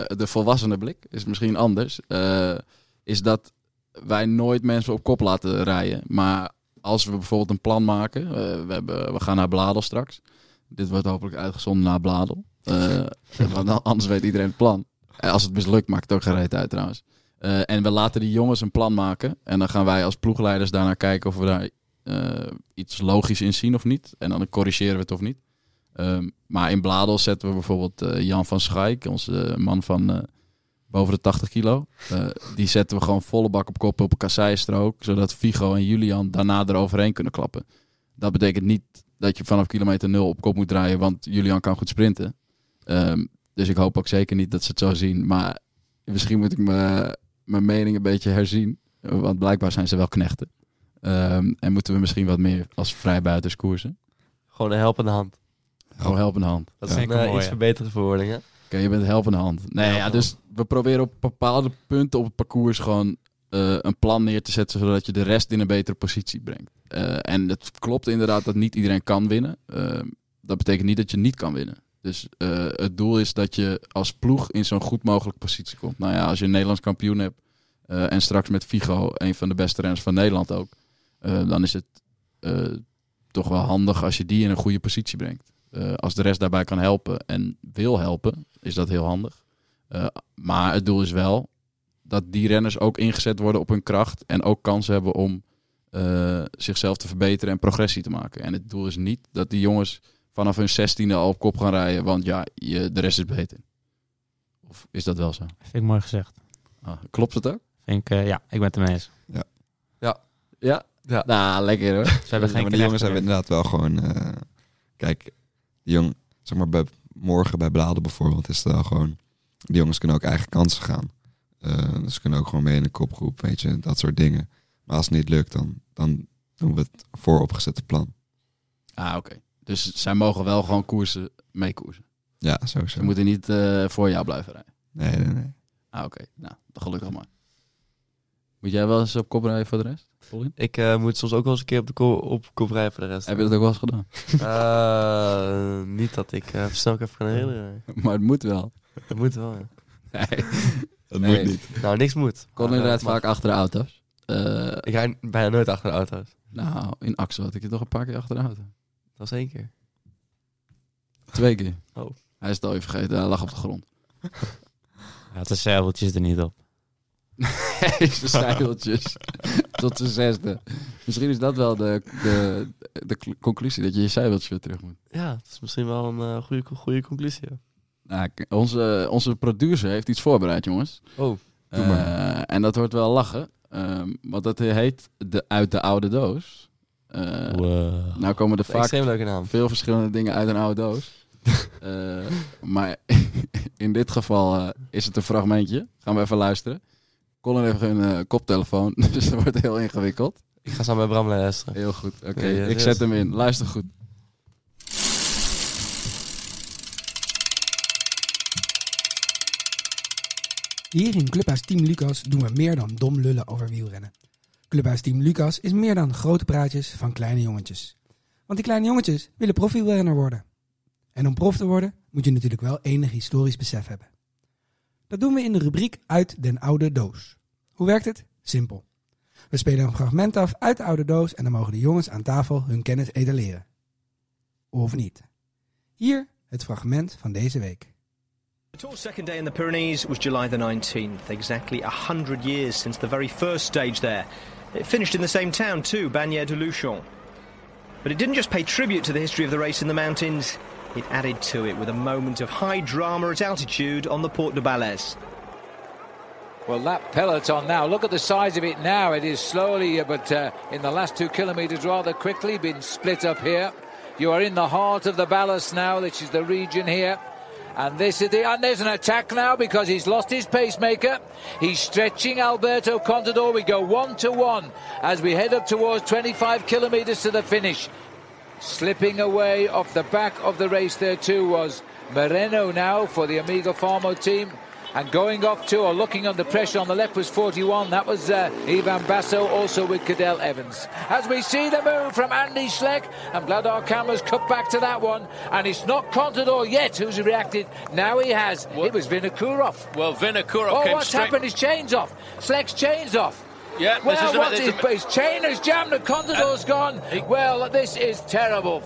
S1: de volwassene blik, is misschien anders. eh, is dat wij nooit mensen op kop laten rijden. Maar als we bijvoorbeeld een plan maken, we, hebben, we gaan naar Bladel straks. Dit wordt hopelijk uitgezonden naar Bladel. Eh, want anders weet iedereen het plan. Eh, Als het mislukt, maakt het ook geen uit trouwens. Eh, en we laten die jongens een plan maken. En dan gaan wij als ploegleiders daarnaar kijken of we daar iets logisch in zien of niet. En dan corrigeren we het of niet. Ehm, maar in Bladel zetten we bijvoorbeeld Jan van Schaik, onze man van boven de 80 kilo. Die zetten we gewoon volle bak op kop op een kasseistrook. Zodat Figo en Julian daarna eroverheen kunnen klappen. Dat betekent niet dat je vanaf kilometer nul op kop moet draaien, want Julian kan goed sprinten. Ehm, dus ik hoop ook zeker niet dat ze het zo zien. Maar misschien moet ik me- mijn mening een beetje herzien. Want blijkbaar zijn ze wel knechten. Ehm, en moeten we misschien wat meer als vrijbuiters koersen.
S6: Gewoon een helpende hand.
S1: Gewoon helpende hand.
S6: Dat is een
S4: mooi,
S6: iets
S4: ja.
S6: verbeterde verwoording, hè?
S1: Oké, je bent helpende hand. Nee, ja, dus we proberen op bepaalde punten op het parcours gewoon eh, een plan neer te zetten, zodat je de rest in een betere positie brengt. Eh, en het klopt inderdaad dat niet iedereen kan winnen. Eh, dat betekent niet dat je niet kan winnen. Dus eh, het doel is dat je als ploeg in zo'n goed mogelijke positie komt. Nou ja, als je een Nederlands kampioen hebt eh, en straks met Figo, een van de beste renners van Nederland ook, eh, dan is het toch wel handig als je die in een goede positie brengt. Als de rest daarbij kan helpen en wil helpen, is dat heel handig. Maar het doel is wel dat die renners ook ingezet worden op hun kracht en ook kans hebben om zichzelf te verbeteren en progressie te maken. En het doel is niet dat die jongens vanaf hun zestiende al op kop gaan rijden, want ja, je, de rest is beter. Of is dat wel zo?
S4: Vind ik mooi gezegd.
S1: Ah, klopt het ook?
S4: Vind ik, eh, ja, ik ben het ermee eens.
S1: Ja.
S6: Ja.
S1: Nou, lekker hoor. [LAUGHS]
S4: Ze hebben
S3: Ja,
S4: geen
S3: maar die jongens hebben inderdaad wel gewoon... eh, kijk, die jong, zeg maar bij, morgen bij Bladen bijvoorbeeld is het wel gewoon... Die jongens kunnen ook eigen kansen gaan. Eh, dus ze kunnen ook gewoon mee in de kopgroep, weet je, dat soort dingen. Maar als het niet lukt, dan, dan doen we het vooropgezette plan.
S1: Ah, oké. Dus zij mogen wel gewoon koersen, meekoersen.
S3: Ja, sowieso.
S1: Ze moeten niet eh, voor jou blijven rijden.
S3: Nee, nee, nee.
S1: Ah, oké. Nou, gelukkig maar. Moet jij wel eens op kop rijden voor de rest?
S6: Ik eh, moet soms ook wel eens een keer op de ko op kop rijden voor de rest.
S1: Heb je dat ook wel eens gedaan? [LAUGHS]
S6: Eh, niet dat ik eh snel even kan herinneren. [LAUGHS]
S1: maar het moet wel.
S6: Dat moet wel, ja.
S1: Nee. [LAUGHS]
S3: Dat
S1: Nee.
S3: moet niet.
S6: Nou, niks moet.
S1: Colin
S6: Maar, eh,
S1: rijdt
S6: mag.
S1: vaak achter de auto's. Eh,
S6: Ik rijd bijna nooit achter de auto's.
S1: nou, in Axel had ik je toch een paar keer achter de auto.
S6: Dat was één keer.
S1: Twee keer.
S6: Oh.
S1: Hij is het al even vergeten, hij lag op de grond.
S4: Ja, de zeiltjes er niet op. [LAUGHS]
S1: Hij is de zeigeltjes. Tot de zesde. Misschien is dat wel de, de, de cl- conclusie, dat je je zeigeltjes weer terug moet.
S6: Ja, dat is misschien wel een eh, goede, goede conclusie. ja.
S1: Nou, onze, onze producer heeft iets voorbereid, jongens.
S6: Oh,
S3: Doe maar.
S1: Eh, en dat wordt wel lachen. Ehm, want dat heet de, Uit de Oude Doos. Eh,
S4: Wow.
S1: Nou komen er vaak
S6: leuke naam.
S1: veel verschillende dingen uit een oude doos. [LAUGHS] Eh, maar [LAUGHS] in dit geval eh, is het een fragmentje. Gaan we even luisteren. Colin heeft een koptelefoon, [LAUGHS] dus dat wordt heel ingewikkeld.
S6: Ik ga samen met Bram luisteren.
S1: Heel goed. Oké,
S6: Ja,
S1: ik zet hem in. Luister goed.
S2: Hier in Clubhuis Team Lucas doen we meer dan dom lullen over wielrennen. Clubhuis Team Lucas is meer dan grote praatjes van kleine jongetjes. Want die kleine jongetjes willen profielrenner worden. En om prof te worden moet je natuurlijk wel enig historisch besef hebben. Dat doen we in de rubriek Uit den Oude Doos. Hoe werkt het? Simpel. We spelen een fragment af uit de oude doos en dan mogen de jongens aan tafel hun kennis etaleren. Of niet. Hier het fragment van deze week.
S8: The second day in the Pyrenees was July the 19th, exactly a hundred years since the very first stage there. It finished in the same town too, Bagnères de Luchon. But it didn't just pay tribute to the history of the race in the mountains, it added to it with a moment of high drama at altitude on the Port de Balès.
S9: Well, that peloton now, look at the size of it now. It is slowly, uh, but uh, in the last two kilometres, rather quickly, been split up here. You are in the heart of the ballast now, which is the region here. And this is the, and there's an attack now because he's lost his pacemaker. He's stretching Alberto Contador. We go one to one as we head up towards 25 kilometres to the finish. Slipping away off the back of the race there too was Moreno now for the Amigo Farmo team. And going off to or looking under pressure on the left was 41. That was uh, Ivan Basso also with Cadell Evans. As we see the move from Andy Schleck, I'm glad our cameras cut back to that one. And it's not Contador yet who's reacted. Now he has. It was Vinokurov.
S10: Well, Vinokurov
S9: Oh, what's
S10: straight.
S9: happened? His chain's off. Schleck's chain's off.
S10: Yeah,
S9: Well, what's his, his chain has jammed and Contador's gone.
S10: he-
S9: Well, this is terrible.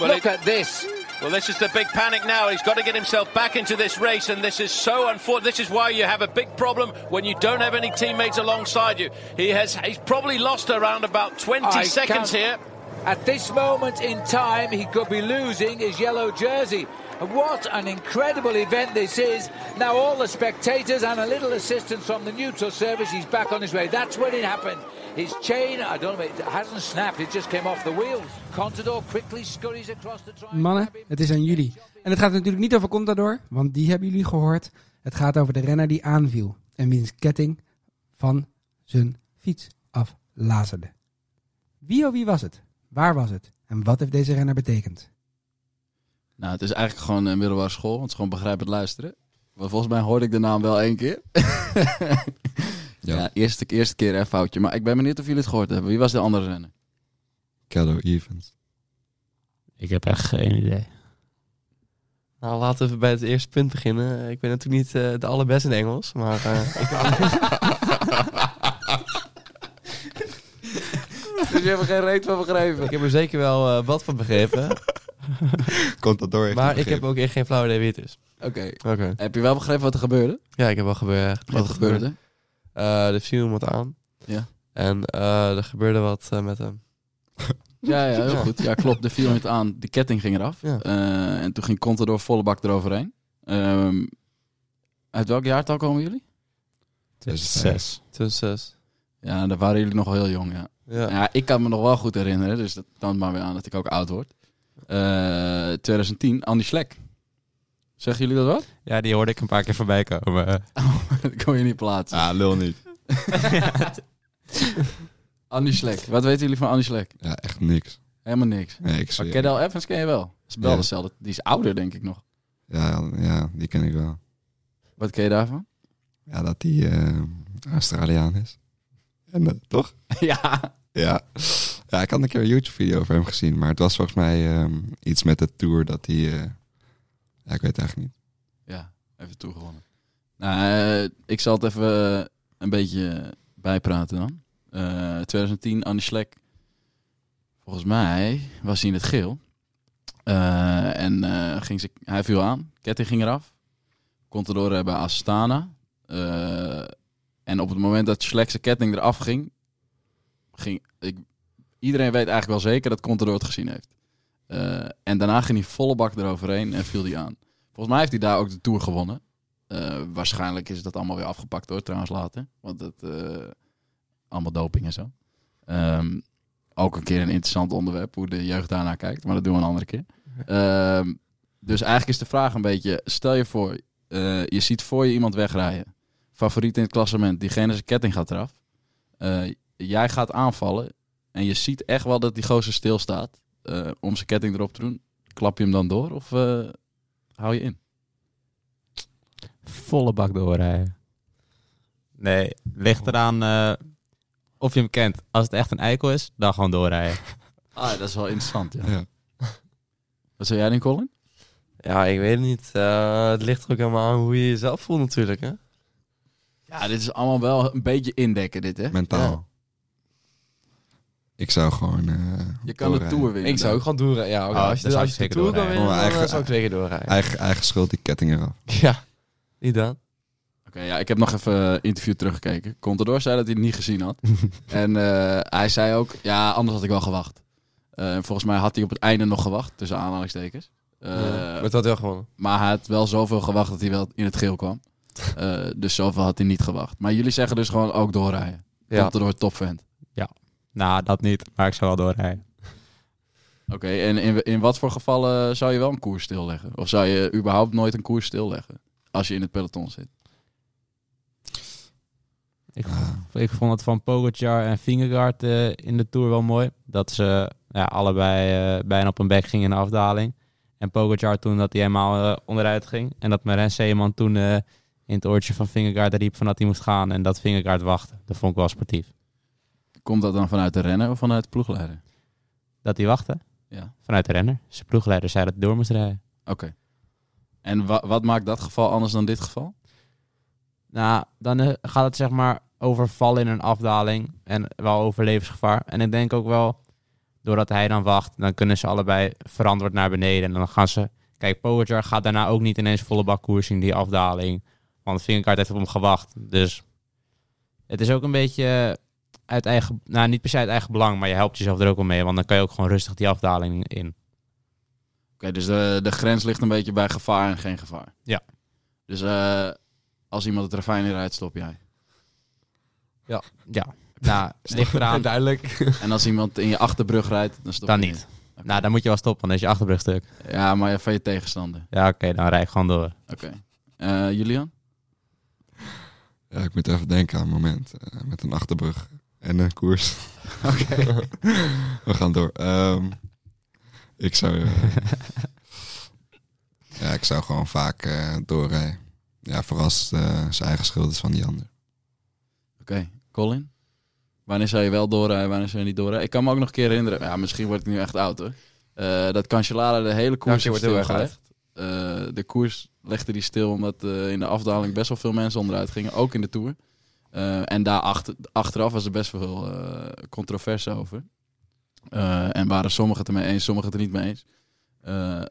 S10: Well,
S9: Look
S10: it-
S9: at this.
S10: Well, this is the big panic now. He's got to get himself back into this race, and this is so unfortunate. This is why you have a big problem when you don't have any teammates alongside you. He has he's probably lost around about 20
S9: I
S10: seconds
S9: can't-
S10: here.
S9: At this moment in time, he could be losing his yellow jersey. What an incredible event this is. Now, all the spectators and a little assistance from the neutral service, he's back on his way. That's when it happened. His chain, I don't know, it hasn't snapped, it just came off the wheels. Contador quickly scurries across the track.
S2: Mannen, het is aan jullie. En het gaat natuurlijk niet over Contador, want die hebben jullie gehoord. Het gaat over de renner die aanviel en wiens ketting van zijn fiets aflazerde. Wie oh wie was het? Waar was het? En wat heeft deze renner betekend?
S1: Nou, het is eigenlijk gewoon een middelbare school. want Het is gewoon begrijpend luisteren. Maar volgens mij hoorde ik de naam wel één keer. [LAUGHS] ja, eerste, eerste keer een foutje. Maar ik ben benieuwd of jullie het gehoord hebben. Wie was de andere renner?
S3: Kello Evans.
S4: Ik heb echt geen idee.
S6: Nou, laten we even bij het eerste punt beginnen. Ik ben natuurlijk niet eh, de allerbeste in Engels, maar eh, [LAUGHS] ik [LAUGHS]
S1: Dus je hebt er geen reet van begrepen.
S6: Ik heb er zeker wel eh, wat van begrepen. [LAUGHS]
S3: Contador heeft
S6: maar
S3: het
S6: ik heb ook echt geen flauw idee wie het is.
S1: Oké.
S6: Oké.
S1: Heb je wel begrepen wat er gebeurde?
S6: Ja, ik heb wel gebeurd.
S1: Wat gebeurde?
S6: Eh er viel iemand aan.
S1: Ja.
S6: En eh, er gebeurde wat eh, met hem. [LAUGHS]
S1: Ja, ja, heel
S6: Ja.
S1: goed. Ja, klopt. De viel het aan. Die ketting ging eraf.
S6: Ja.
S1: Eh, en toen ging Contador volle bak eroverheen. Ehm, uit welk jaartal komen jullie?
S4: 2006.
S6: 2006.
S1: Ja, daar waren jullie nog wel heel jong, ja.
S6: Ja.
S1: Ja, ik kan me nog wel goed herinneren, dus dat toont maar weer aan dat ik ook oud word. Eh 2010, Andy Schlek. Zeggen jullie dat wat?
S4: Ja, die hoorde ik een paar keer voorbij komen. [LAUGHS]
S1: dat kon je niet plaatsen.
S3: Ah, lul niet. [LAUGHS]
S1: Andy Schlek. Wat weten jullie van Andy Schlek?
S3: Ja, echt niks.
S1: Helemaal niks.
S3: Nee, ik
S1: Maar
S3: zweer.
S1: Cadel Evans ken je wel. Dat is wel
S3: Ja.
S1: dezelfde. Die is ouder, denk ik nog.
S3: Ja, ja, die ken ik wel.
S1: Wat ken je daarvan?
S3: Ja, dat die eh, Australiaan is. En, toch? [LAUGHS]
S1: ja.
S3: Ja. ja, ik had een keer een YouTube-video over hem gezien. Maar het was volgens mij ehm, iets met de tour dat hij... eh, ja, ik weet het eigenlijk niet.
S1: Ja, even toegewonnen. Nou, eh, ik zal het even eh, een beetje bijpraten dan. Eh 2010, Andy Schlek. Volgens mij was hij in het geel. Eh, en ging ze, hij viel aan. Ketting ging eraf. Contador bij Astana. En op het moment dat Schlek zijn ketting eraf ging... ging ik, iedereen weet eigenlijk wel zeker dat Contador het gezien heeft. Eh, en daarna ging hij volle bak eroverheen en viel hij aan. Volgens mij heeft hij daar ook de Tour gewonnen. Eh, waarschijnlijk is dat allemaal weer afgepakt hoor, trouwens later. Want het, eh, allemaal doping en zo. Ehm, ook een keer een interessant onderwerp, hoe de jeugd daarnaar kijkt. Maar dat doen we een andere keer. Ehm, dus eigenlijk is de vraag een beetje, stel je voor, je ziet voor je iemand wegrijden. Favoriet in het klassement, diegene zijn ketting gaat eraf. Jij gaat aanvallen en je ziet echt wel dat die gozer stilstaat. Eh om zijn ketting erop te doen. Klap je hem dan door of eh, hou je in?
S4: Volle bak doorrijden. Nee, ligt eraan eh, of je hem kent. Als het echt een eikel is, dan gewoon doorrijden. [LAUGHS]
S1: Ah, dat is wel interessant, ja.
S3: Ja. [LAUGHS]
S1: Wat zou jij doen, Colin?
S6: Ja, ik weet het niet. Eh, het ligt er ook helemaal aan hoe je jezelf voelt natuurlijk. Hè?
S1: Ja, dit is allemaal wel een beetje indekken, dit, hè?
S3: Mentaal.
S1: Ja.
S3: Ik zou gewoon... eh,
S1: Je kan de
S3: doorrijden.
S1: Tour winnen.
S6: Ik zou ook gewoon doorrijden. Ja, oké,
S4: Oh,
S6: als je,
S4: dan zou
S6: als
S4: ik
S6: je de
S4: zeker
S6: Tour kan
S4: doorrijden.
S6: winnen, dan
S3: Eigen-
S6: eh, zou ik zeker doorrijden.
S3: Eigen, eigen schuld, die ketting eraf. [LAUGHS]
S6: Ja, niet dan.
S1: Oké, ja, ik heb nog even een interview teruggekeken. Contador zei dat hij het niet gezien had. [LAUGHS] en eh, hij zei ook, ja, anders had ik wel gewacht. Eh, volgens mij had hij op het einde nog gewacht, tussen aanhalingstekens. Eh,
S6: maar het had wel gewonnen.
S1: maar hij had wel zoveel gewacht dat hij wel in het geel kwam. [LAUGHS] Eh, dus zoveel had hij niet gewacht. Maar jullie zeggen dus gewoon ook doorrijden.
S6: Ja.
S1: Contador topvent.
S4: Nou, dat niet, maar ik zou wel doorrijden.
S1: Oké, en in, in wat voor gevallen zou je wel een koers stilleggen? Of zou je überhaupt nooit een koers stilleggen? Als je in het peloton zit.
S4: Ik, ik vond het van Pogacar en Vingegaard eh, in de Tour wel mooi. Dat ze ja, allebei eh, bijna op een bek gingen in de afdaling. En Pogacar toen dat hij helemaal eh, onderuit ging. En dat Maren Zeeman toen in het oortje van Vingegaard riep van dat hij moest gaan. En dat Vingegaard wachtte. Dat vond ik wel sportief.
S1: Komt dat dan vanuit de renner of vanuit de ploegleider?
S4: Dat hij wachtte?
S1: Ja.
S4: Vanuit de renner. Zijn ploegleider zei dat hij door moest rijden.
S1: Oké. En wa- wat maakt dat geval anders dan dit geval?
S4: Nou, dan eh, gaat het zeg maar over vallen in een afdaling en wel over levensgevaar. En ik denk ook wel doordat hij dan wacht, dan kunnen ze allebei verantwoord naar beneden. En dan gaan ze... Kijk, Pogacar gaat daarna ook niet ineens volle bak koers in die afdaling. Want Vingegaard heeft op hem gewacht. Dus het is ook een beetje uit eigen... Nou, niet per se uit eigen belang, maar je helpt jezelf er ook wel mee. Want dan kan je ook gewoon rustig die afdaling in.
S1: Oké, dus de, de grens ligt een beetje bij gevaar en geen gevaar.
S4: Ja.
S1: Dus eh, als iemand het ravijn in rijdt, stop jij.
S4: Ja. Nou, [LAUGHS] ligt eraan.
S6: Duidelijk.
S1: En als iemand in je achterbrug rijdt, dan stop
S4: Dan
S1: je
S4: niet. Nou, dan moet je wel stoppen, dan is je achterbrug stuk.
S1: Ja, maar van je tegenstander.
S4: Ja, oké, dan rijd ik gewoon door.
S1: Oké. Eh, Julian?
S3: Ja, ik moet even denken aan een moment. eh, met een achterbrug en een koers. [LAUGHS]
S1: Oké. [LAUGHS]
S3: We gaan door. Ehm, ik zou... eh, [LAUGHS] ja, ik zou gewoon vaak eh, doorrijden. Ja, vooral als het eh, zijn eigen schuld is van die ander.
S1: Oké. Colin? Wanneer zou je wel doorrijden, wanneer zou je niet doorrijden? Ik kan me ook nog een keer herinneren, ja, misschien word ik nu echt oud hoor. Eh, dat Cancellara de hele koers heeft
S6: wordt heel erg
S1: stilgelegd. Eh, de koers legde die stil omdat eh, in de afdaling best wel veel mensen onderuit gingen, ook in de Tour. Eh, en daar achter, achteraf was er best veel eh, controverse over. Eh, en waren sommigen het ermee eens, sommigen het er niet mee eens.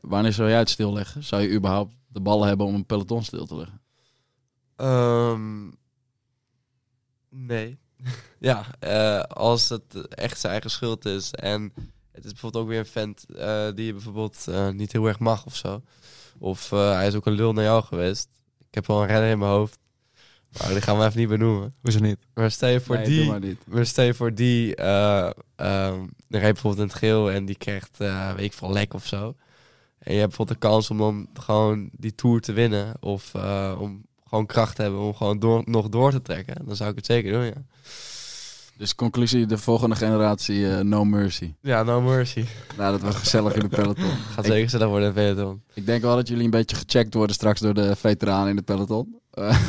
S1: Wanneer zou jij het stilleggen? Zou je überhaupt de ballen hebben om een peloton stil te leggen?
S6: Ehm, nee. [LAUGHS] ja, als het echt zijn eigen schuld is en het is bijvoorbeeld ook weer een vent die je bijvoorbeeld niet heel erg mag of zo. Of hij is ook een lul naar jou geweest. Ik heb wel een renner in mijn hoofd. Maar die gaan we even niet benoemen.
S4: Hoezo niet?
S6: Maar stel je voor
S1: Nee,
S6: die...
S1: doe maar niet.
S6: Maar stel je voor die... eh ehm, dan rijdt bijvoorbeeld in het geel en die krijgt, eh, weet ik veel, lek of zo. En je hebt bijvoorbeeld de kans om dan gewoon die Tour te winnen. Of eh, om gewoon kracht te hebben om gewoon door, nog door te trekken. Dan zou ik het zeker doen, ja.
S1: Dus conclusie, de volgende generatie, eh, no mercy.
S6: Ja, no mercy.
S1: Nou, dat was gezellig in de peloton.
S6: Gaat
S1: Ik-
S6: zeker zo dat worden in peloton.
S1: Ik denk wel dat jullie een beetje gecheckt worden straks door de veteranen in de peloton. Eh,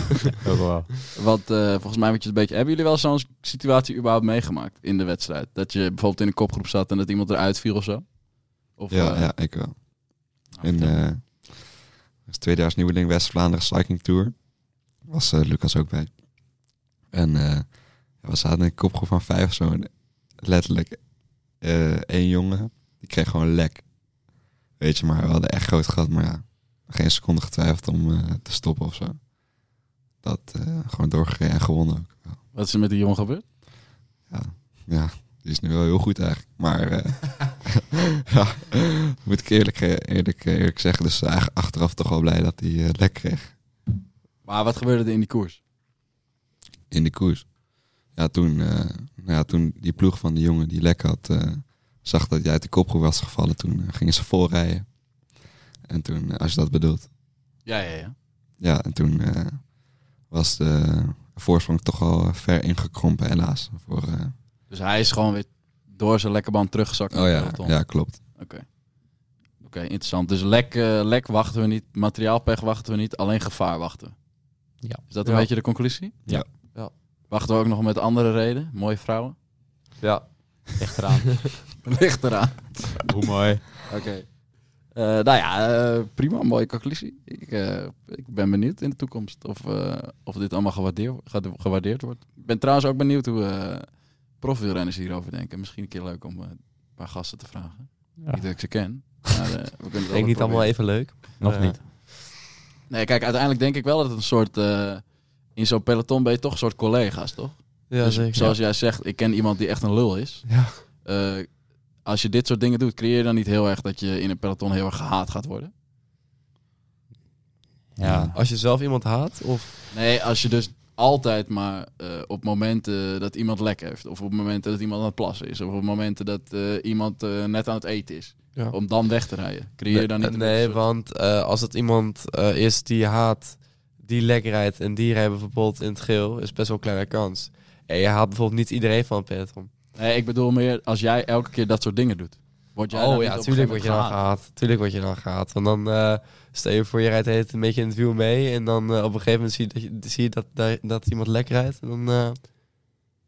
S4: Ook wel.
S1: want eh, volgens mij je het een beetje... Hebben jullie wel zo'n situatie überhaupt meegemaakt in de wedstrijd? Dat je bijvoorbeeld in een kopgroep zat en dat iemand eruit viel of zo? Of,
S3: Ja,
S1: eh,
S3: ja ik wel.
S1: nou,
S3: In eh het tweedejaars nieuweling West-Vlaanderen Cycling Tour was Lucas ook bij. En we zaten in een kopgroep van vijf of zo. En letterlijk één jongen, die kreeg gewoon lek. Weet je, maar we hadden echt groot gehad. Maar ja, geen seconde getwijfeld om te stoppen of zo. Dat eh, gewoon doorgereden en gewonnen ook.
S1: Wat is er met die jongen gebeurd?
S3: Ja, die is nu wel heel goed eigenlijk. Maar eh, [LAUGHS] ja, moet ik eerlijk, eh, eerlijk, eerlijk zeggen. Dus eigenlijk achteraf toch wel blij dat hij eh, lek kreeg
S1: Maar wat gebeurde er in die koers?
S3: in de koers. Ja, toen, nou ja, toen die ploeg van die jongen die lek had, zag dat jij uit de kopgroep was gevallen. Toen gingen ze vol rijden. En toen, als je dat bedoelt.
S1: Ja, ja, ja.
S3: Ja, en toen was de voorsprong toch wel eh, ver ingekrompen helaas. Voor, eh,
S1: Dus hij is gewoon weer door zijn lekke band teruggezakt
S3: oh
S1: de
S3: ja, ja, klopt.
S1: Oké. Oké, interessant. Dus lek, eh, lek wachten we niet, materiaalpech wachten we niet, alleen gevaar wachten.
S4: Ja.
S1: Is dat een
S6: Ja.
S1: beetje de conclusie?
S3: Ja.
S6: Ja.
S1: Wachten we ook nog met andere reden? Mooie vrouwen?
S6: Ja.
S4: Ligt eraan. [LAUGHS]
S1: Ligt eraan.
S4: Hoe mooi.
S1: Oké. Eh, nou ja, eh, prima, mooie conclusie. Ik, eh, ik ben benieuwd in de toekomst of, eh, of dit allemaal gewaardeerd, gewaardeerd wordt. Ik ben trouwens ook benieuwd hoe eh profielrenners hierover denken. Misschien een keer leuk om een paar gasten te vragen.
S4: Ja.
S1: Niet dat ik ze ken. Maar, eh, we
S6: Ik denk niet allemaal even leuk.
S4: Nog niet.
S1: Nee, kijk, uiteindelijk denk ik wel dat het een soort... eh, in zo'n peloton ben je toch een soort collega's, toch?
S6: Ja,
S1: Dus
S6: zeker.
S1: Zoals jij zegt, ik ken iemand die echt een lul is.
S6: Ja.
S1: Als je dit soort dingen doet, creëer je dan niet heel erg dat je in een peloton heel erg gehaat gaat worden?
S4: Ja.
S6: Als je zelf iemand haat, of...
S1: Nee, als je dus altijd maar eh, op momenten dat iemand lek heeft, of op momenten dat iemand aan het plassen is, of op momenten dat eh, iemand eh, net aan het eten is,
S6: Ja.
S1: om dan weg te rijden, creëer je dan niet
S6: Nee,
S1: een
S6: nee
S1: beetje
S6: want eh, als het iemand is die haat, die lek rijdt en die rijdt bijvoorbeeld in het geel, is best wel een kleine kans. En je haat bijvoorbeeld niet iedereen van het peloton.
S1: Nee, ik bedoel meer als jij elke keer dat soort dingen doet. Word jij dan
S6: Oh ja, tuurlijk word je dan gehaat. Tuurlijk word je dan gehaat. Want dan eh, stel je voor, je rijdt tijd een beetje in het wiel mee. En dan eh, op een gegeven moment zie je dat, je, zie je dat, dat, dat iemand lek rijdt. En dan eh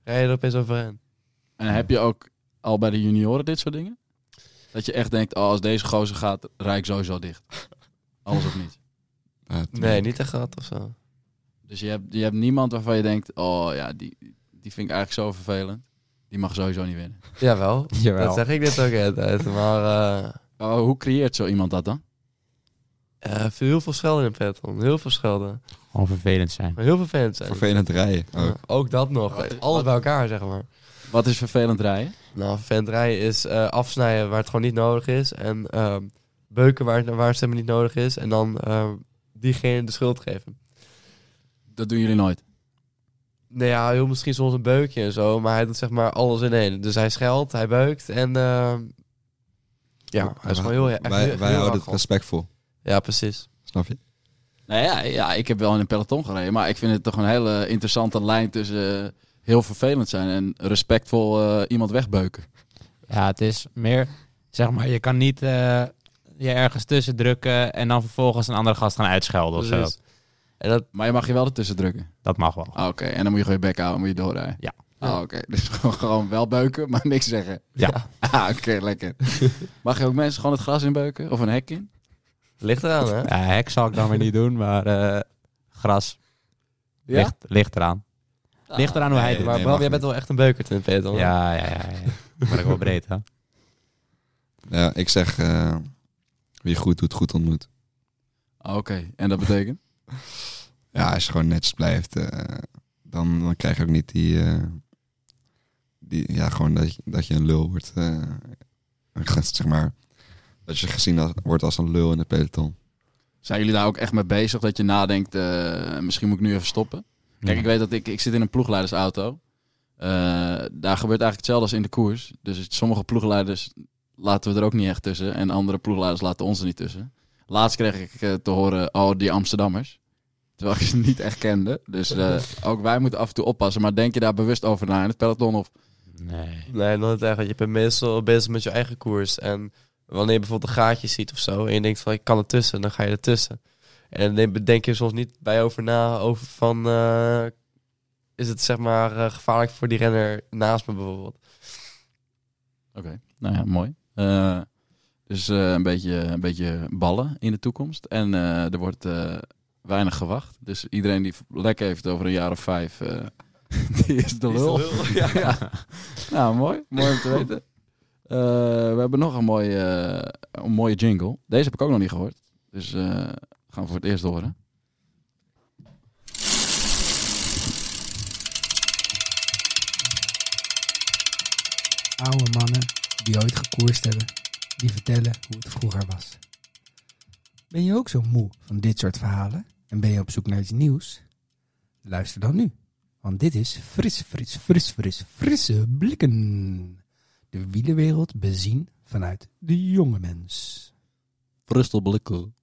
S6: rij je er opeens overheen.
S1: En heb je ook al bij de junioren dit soort dingen? Dat je echt denkt, oh, als deze gozer gaat, rijd ik sowieso dicht. [LAUGHS] Alles of niet.
S6: Nee, niet echt gehad of zo.
S1: Dus je hebt, je hebt niemand waarvan je denkt, oh ja, die, die vind ik eigenlijk zo vervelend. Die mag sowieso niet winnen.
S6: Jawel, [LAUGHS]
S4: Jawel.
S6: dat zeg ik dit ook altijd. Maar eh,
S1: Oh, hoe creëert zo iemand dat dan?
S6: eh, heel veel schelden in het peloton. Heel veel schelden.
S4: Gewoon vervelend zijn.
S6: Maar heel vervelend zijn.
S3: Vervelend rijden.
S6: Ja,
S3: ook.
S6: ook dat nog.
S1: Wat-
S6: Alles
S1: wat-
S6: bij elkaar, zeg maar.
S1: Wat is vervelend rijden?
S6: Nou, vervelend rijden is eh, afsnijden waar het gewoon niet nodig is. En ehm, beuken waar, het- waar het helemaal niet nodig is. En dan ehm, diegene de schuld geven.
S1: Dat doen jullie nooit.
S6: Nou ja, heel misschien soms een beukje en zo. Maar hij doet zeg maar alles in één. Dus hij scheldt, hij beukt. En ehm, ja, hij is gewoon heel... echt
S3: wij
S6: heel-
S3: wij
S6: heel
S3: houden het respectvol.
S6: Ja, precies.
S3: Snap je?
S1: Nou ja, ja, ik heb wel in een peloton gereden. Maar ik vind het toch een hele interessante lijn tussen eh, heel vervelend zijn en respectvol eh, iemand wegbeuken.
S4: Ja, het is meer, zeg maar, je kan niet eh, je ergens tussen drukken en dan vervolgens een andere gast gaan uitschelden of zo.
S6: En dat,
S1: Maar je mag je wel ertussen drukken.
S4: Dat mag wel.
S1: Ah, Oké, en dan moet je gewoon je bek houden, moet je doorrijden.
S4: Ja.
S1: Ah, Oké, dus [LAUGHS] gewoon, gewoon wel beuken, maar niks zeggen.
S4: Ja.
S1: Ah, oké, lekker. [LAUGHS] Mag je ook mensen gewoon het gras inbeuken of een hek in?
S6: ligt eraan, hè?
S4: Ja, hek zal ik dan weer niet doen, maar eh, gras
S1: Ja?
S4: ligt, ligt eraan. Ligt eraan hoe hij het
S3: nee,
S4: doet.
S6: Maar
S3: nee,
S6: Bram,
S3: mag
S6: jij bent wel echt een beukert in het?
S4: Ja, ja, ja. ja. Ben ik wel breed, hè?
S3: Ja, ik zeg, eh, wie goed doet, goed ontmoet.
S1: Ah, Oké, en dat betekent? [LAUGHS]
S3: Ja, als je gewoon netjes blijft, eh, dan, dan krijg je ook niet die, eh, die ja, gewoon dat je, dat je een lul wordt. eh, zeg maar, dat je gezien als, wordt als een lul in het peloton.
S1: Zijn jullie daar ook echt mee bezig dat je nadenkt, eh, misschien moet ik nu even stoppen? Kijk,
S4: Ja.
S1: ik weet dat ik, ik zit in een ploegleidersauto. Eh, daar gebeurt eigenlijk hetzelfde als in de koers. Dus sommige ploegleiders laten we er ook niet echt tussen. En andere ploegleiders laten ons er niet tussen. Laatst kreeg ik te horen, oh, die Amsterdammers. Terwijl ik ze niet echt kende. Dus eh, [LAUGHS] ook wij moeten af en toe oppassen. Maar denk je daar bewust over na in het peloton? Of...
S4: Nee.
S6: Nee, nooit echt. want Je bent meestal bezig met je eigen koers. En wanneer je bijvoorbeeld een gaatje ziet of zo... en je denkt van, ik kan er tussen, dan ga je er tussen. En dan denk je soms niet bij over na over van... eh, is het zeg maar eh, gevaarlijk voor die renner naast me bijvoorbeeld?
S1: Oké, nou ja, mooi. Eh, dus eh, een, beetje, een beetje ballen in de toekomst. En eh, er wordt eh, weinig gewacht. Dus iedereen die lek heeft over een jaar of vijf, eh, [LAUGHS] die is de lul. [LAUGHS] ja. Nou, mooi. Mooi om te [LAUGHS] weten. Eh, we hebben nog een mooie, een mooie jingle. Deze heb ik ook nog niet gehoord. Dus eh, gaan we voor het eerst horen.
S2: Oude mannen die ooit gekoerst hebben, die vertellen hoe het vroeger was. Ben je ook zo moe van dit soort verhalen en ben je op zoek naar iets nieuws? Luister dan nu, want dit is fris, fris, fris, fris, frisse blikken. De wielenwereld bezien vanuit de jonge mens.
S1: Frustel blikken.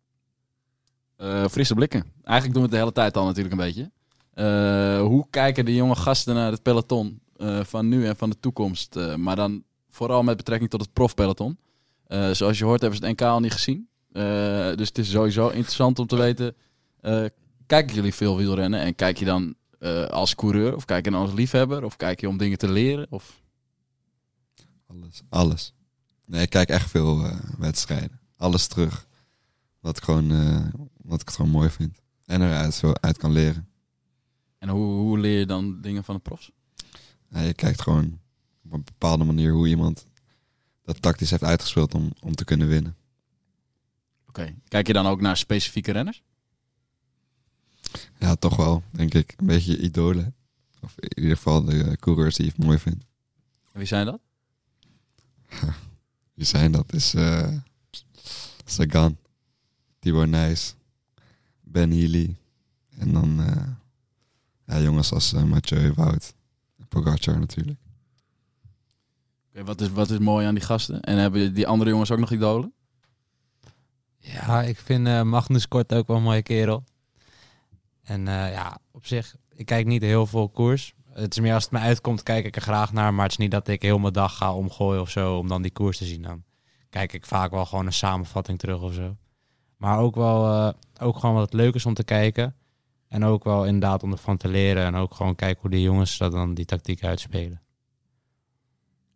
S1: Eh, frisse blikken. Eigenlijk doen we het de hele tijd al natuurlijk een beetje. Eh, hoe kijken de jonge gasten naar het peloton eh, van nu en van de toekomst? Maar dan vooral met betrekking tot het profpeloton. Zoals je hoort hebben ze het NK al niet gezien. Dus het is sowieso interessant om te weten. Eh, kijken jullie veel wielrennen? En kijk je dan eh, als coureur? Of kijk je dan als liefhebber? Of kijk je om dingen te leren? Of...
S3: Alles. Alles. Nee, ik kijk echt veel eh, wedstrijden. Alles terug. Wat ik gewoon, wat ik het gewoon mooi vind. En eruit veel uit kan leren.
S1: En hoe, hoe leer je dan dingen van de profs?
S3: Ja, je kijkt gewoon op een bepaalde manier hoe iemand dat tactisch heeft uitgespeeld om, om te kunnen winnen.
S1: Oké. Kijk je dan ook naar specifieke renners?
S3: Ja, toch wel, denk ik. Een beetje idolen. Of in ieder geval de coureurs die je mooi vindt.
S1: En wie zijn dat? [LAUGHS]
S3: Wie zijn dat? Is eh Sagan, Tibor Nijs, Ben Healy. En dan eh, ja, jongens als eh, Mathieu, Wout, Pogacar natuurlijk.
S1: Oké, wat, is, wat is mooi aan die gasten? En hebben die andere jongens ook nog idolen?
S4: Ja, ik vind eh, Magnus Kort ook wel een mooie kerel. En eh, ja, op zich, ik kijk niet heel veel koers. Het is meer als het me uitkomt, kijk ik er graag naar. Maar het is niet dat ik heel mijn dag ga omgooien of zo om dan die koers te zien. Dan kijk ik vaak wel gewoon een samenvatting terug of zo. Maar ook wel, eh, ook gewoon wat leuk is om te kijken. En ook wel inderdaad om ervan te leren. En ook gewoon kijken hoe die jongens dat dan die tactiek uitspelen.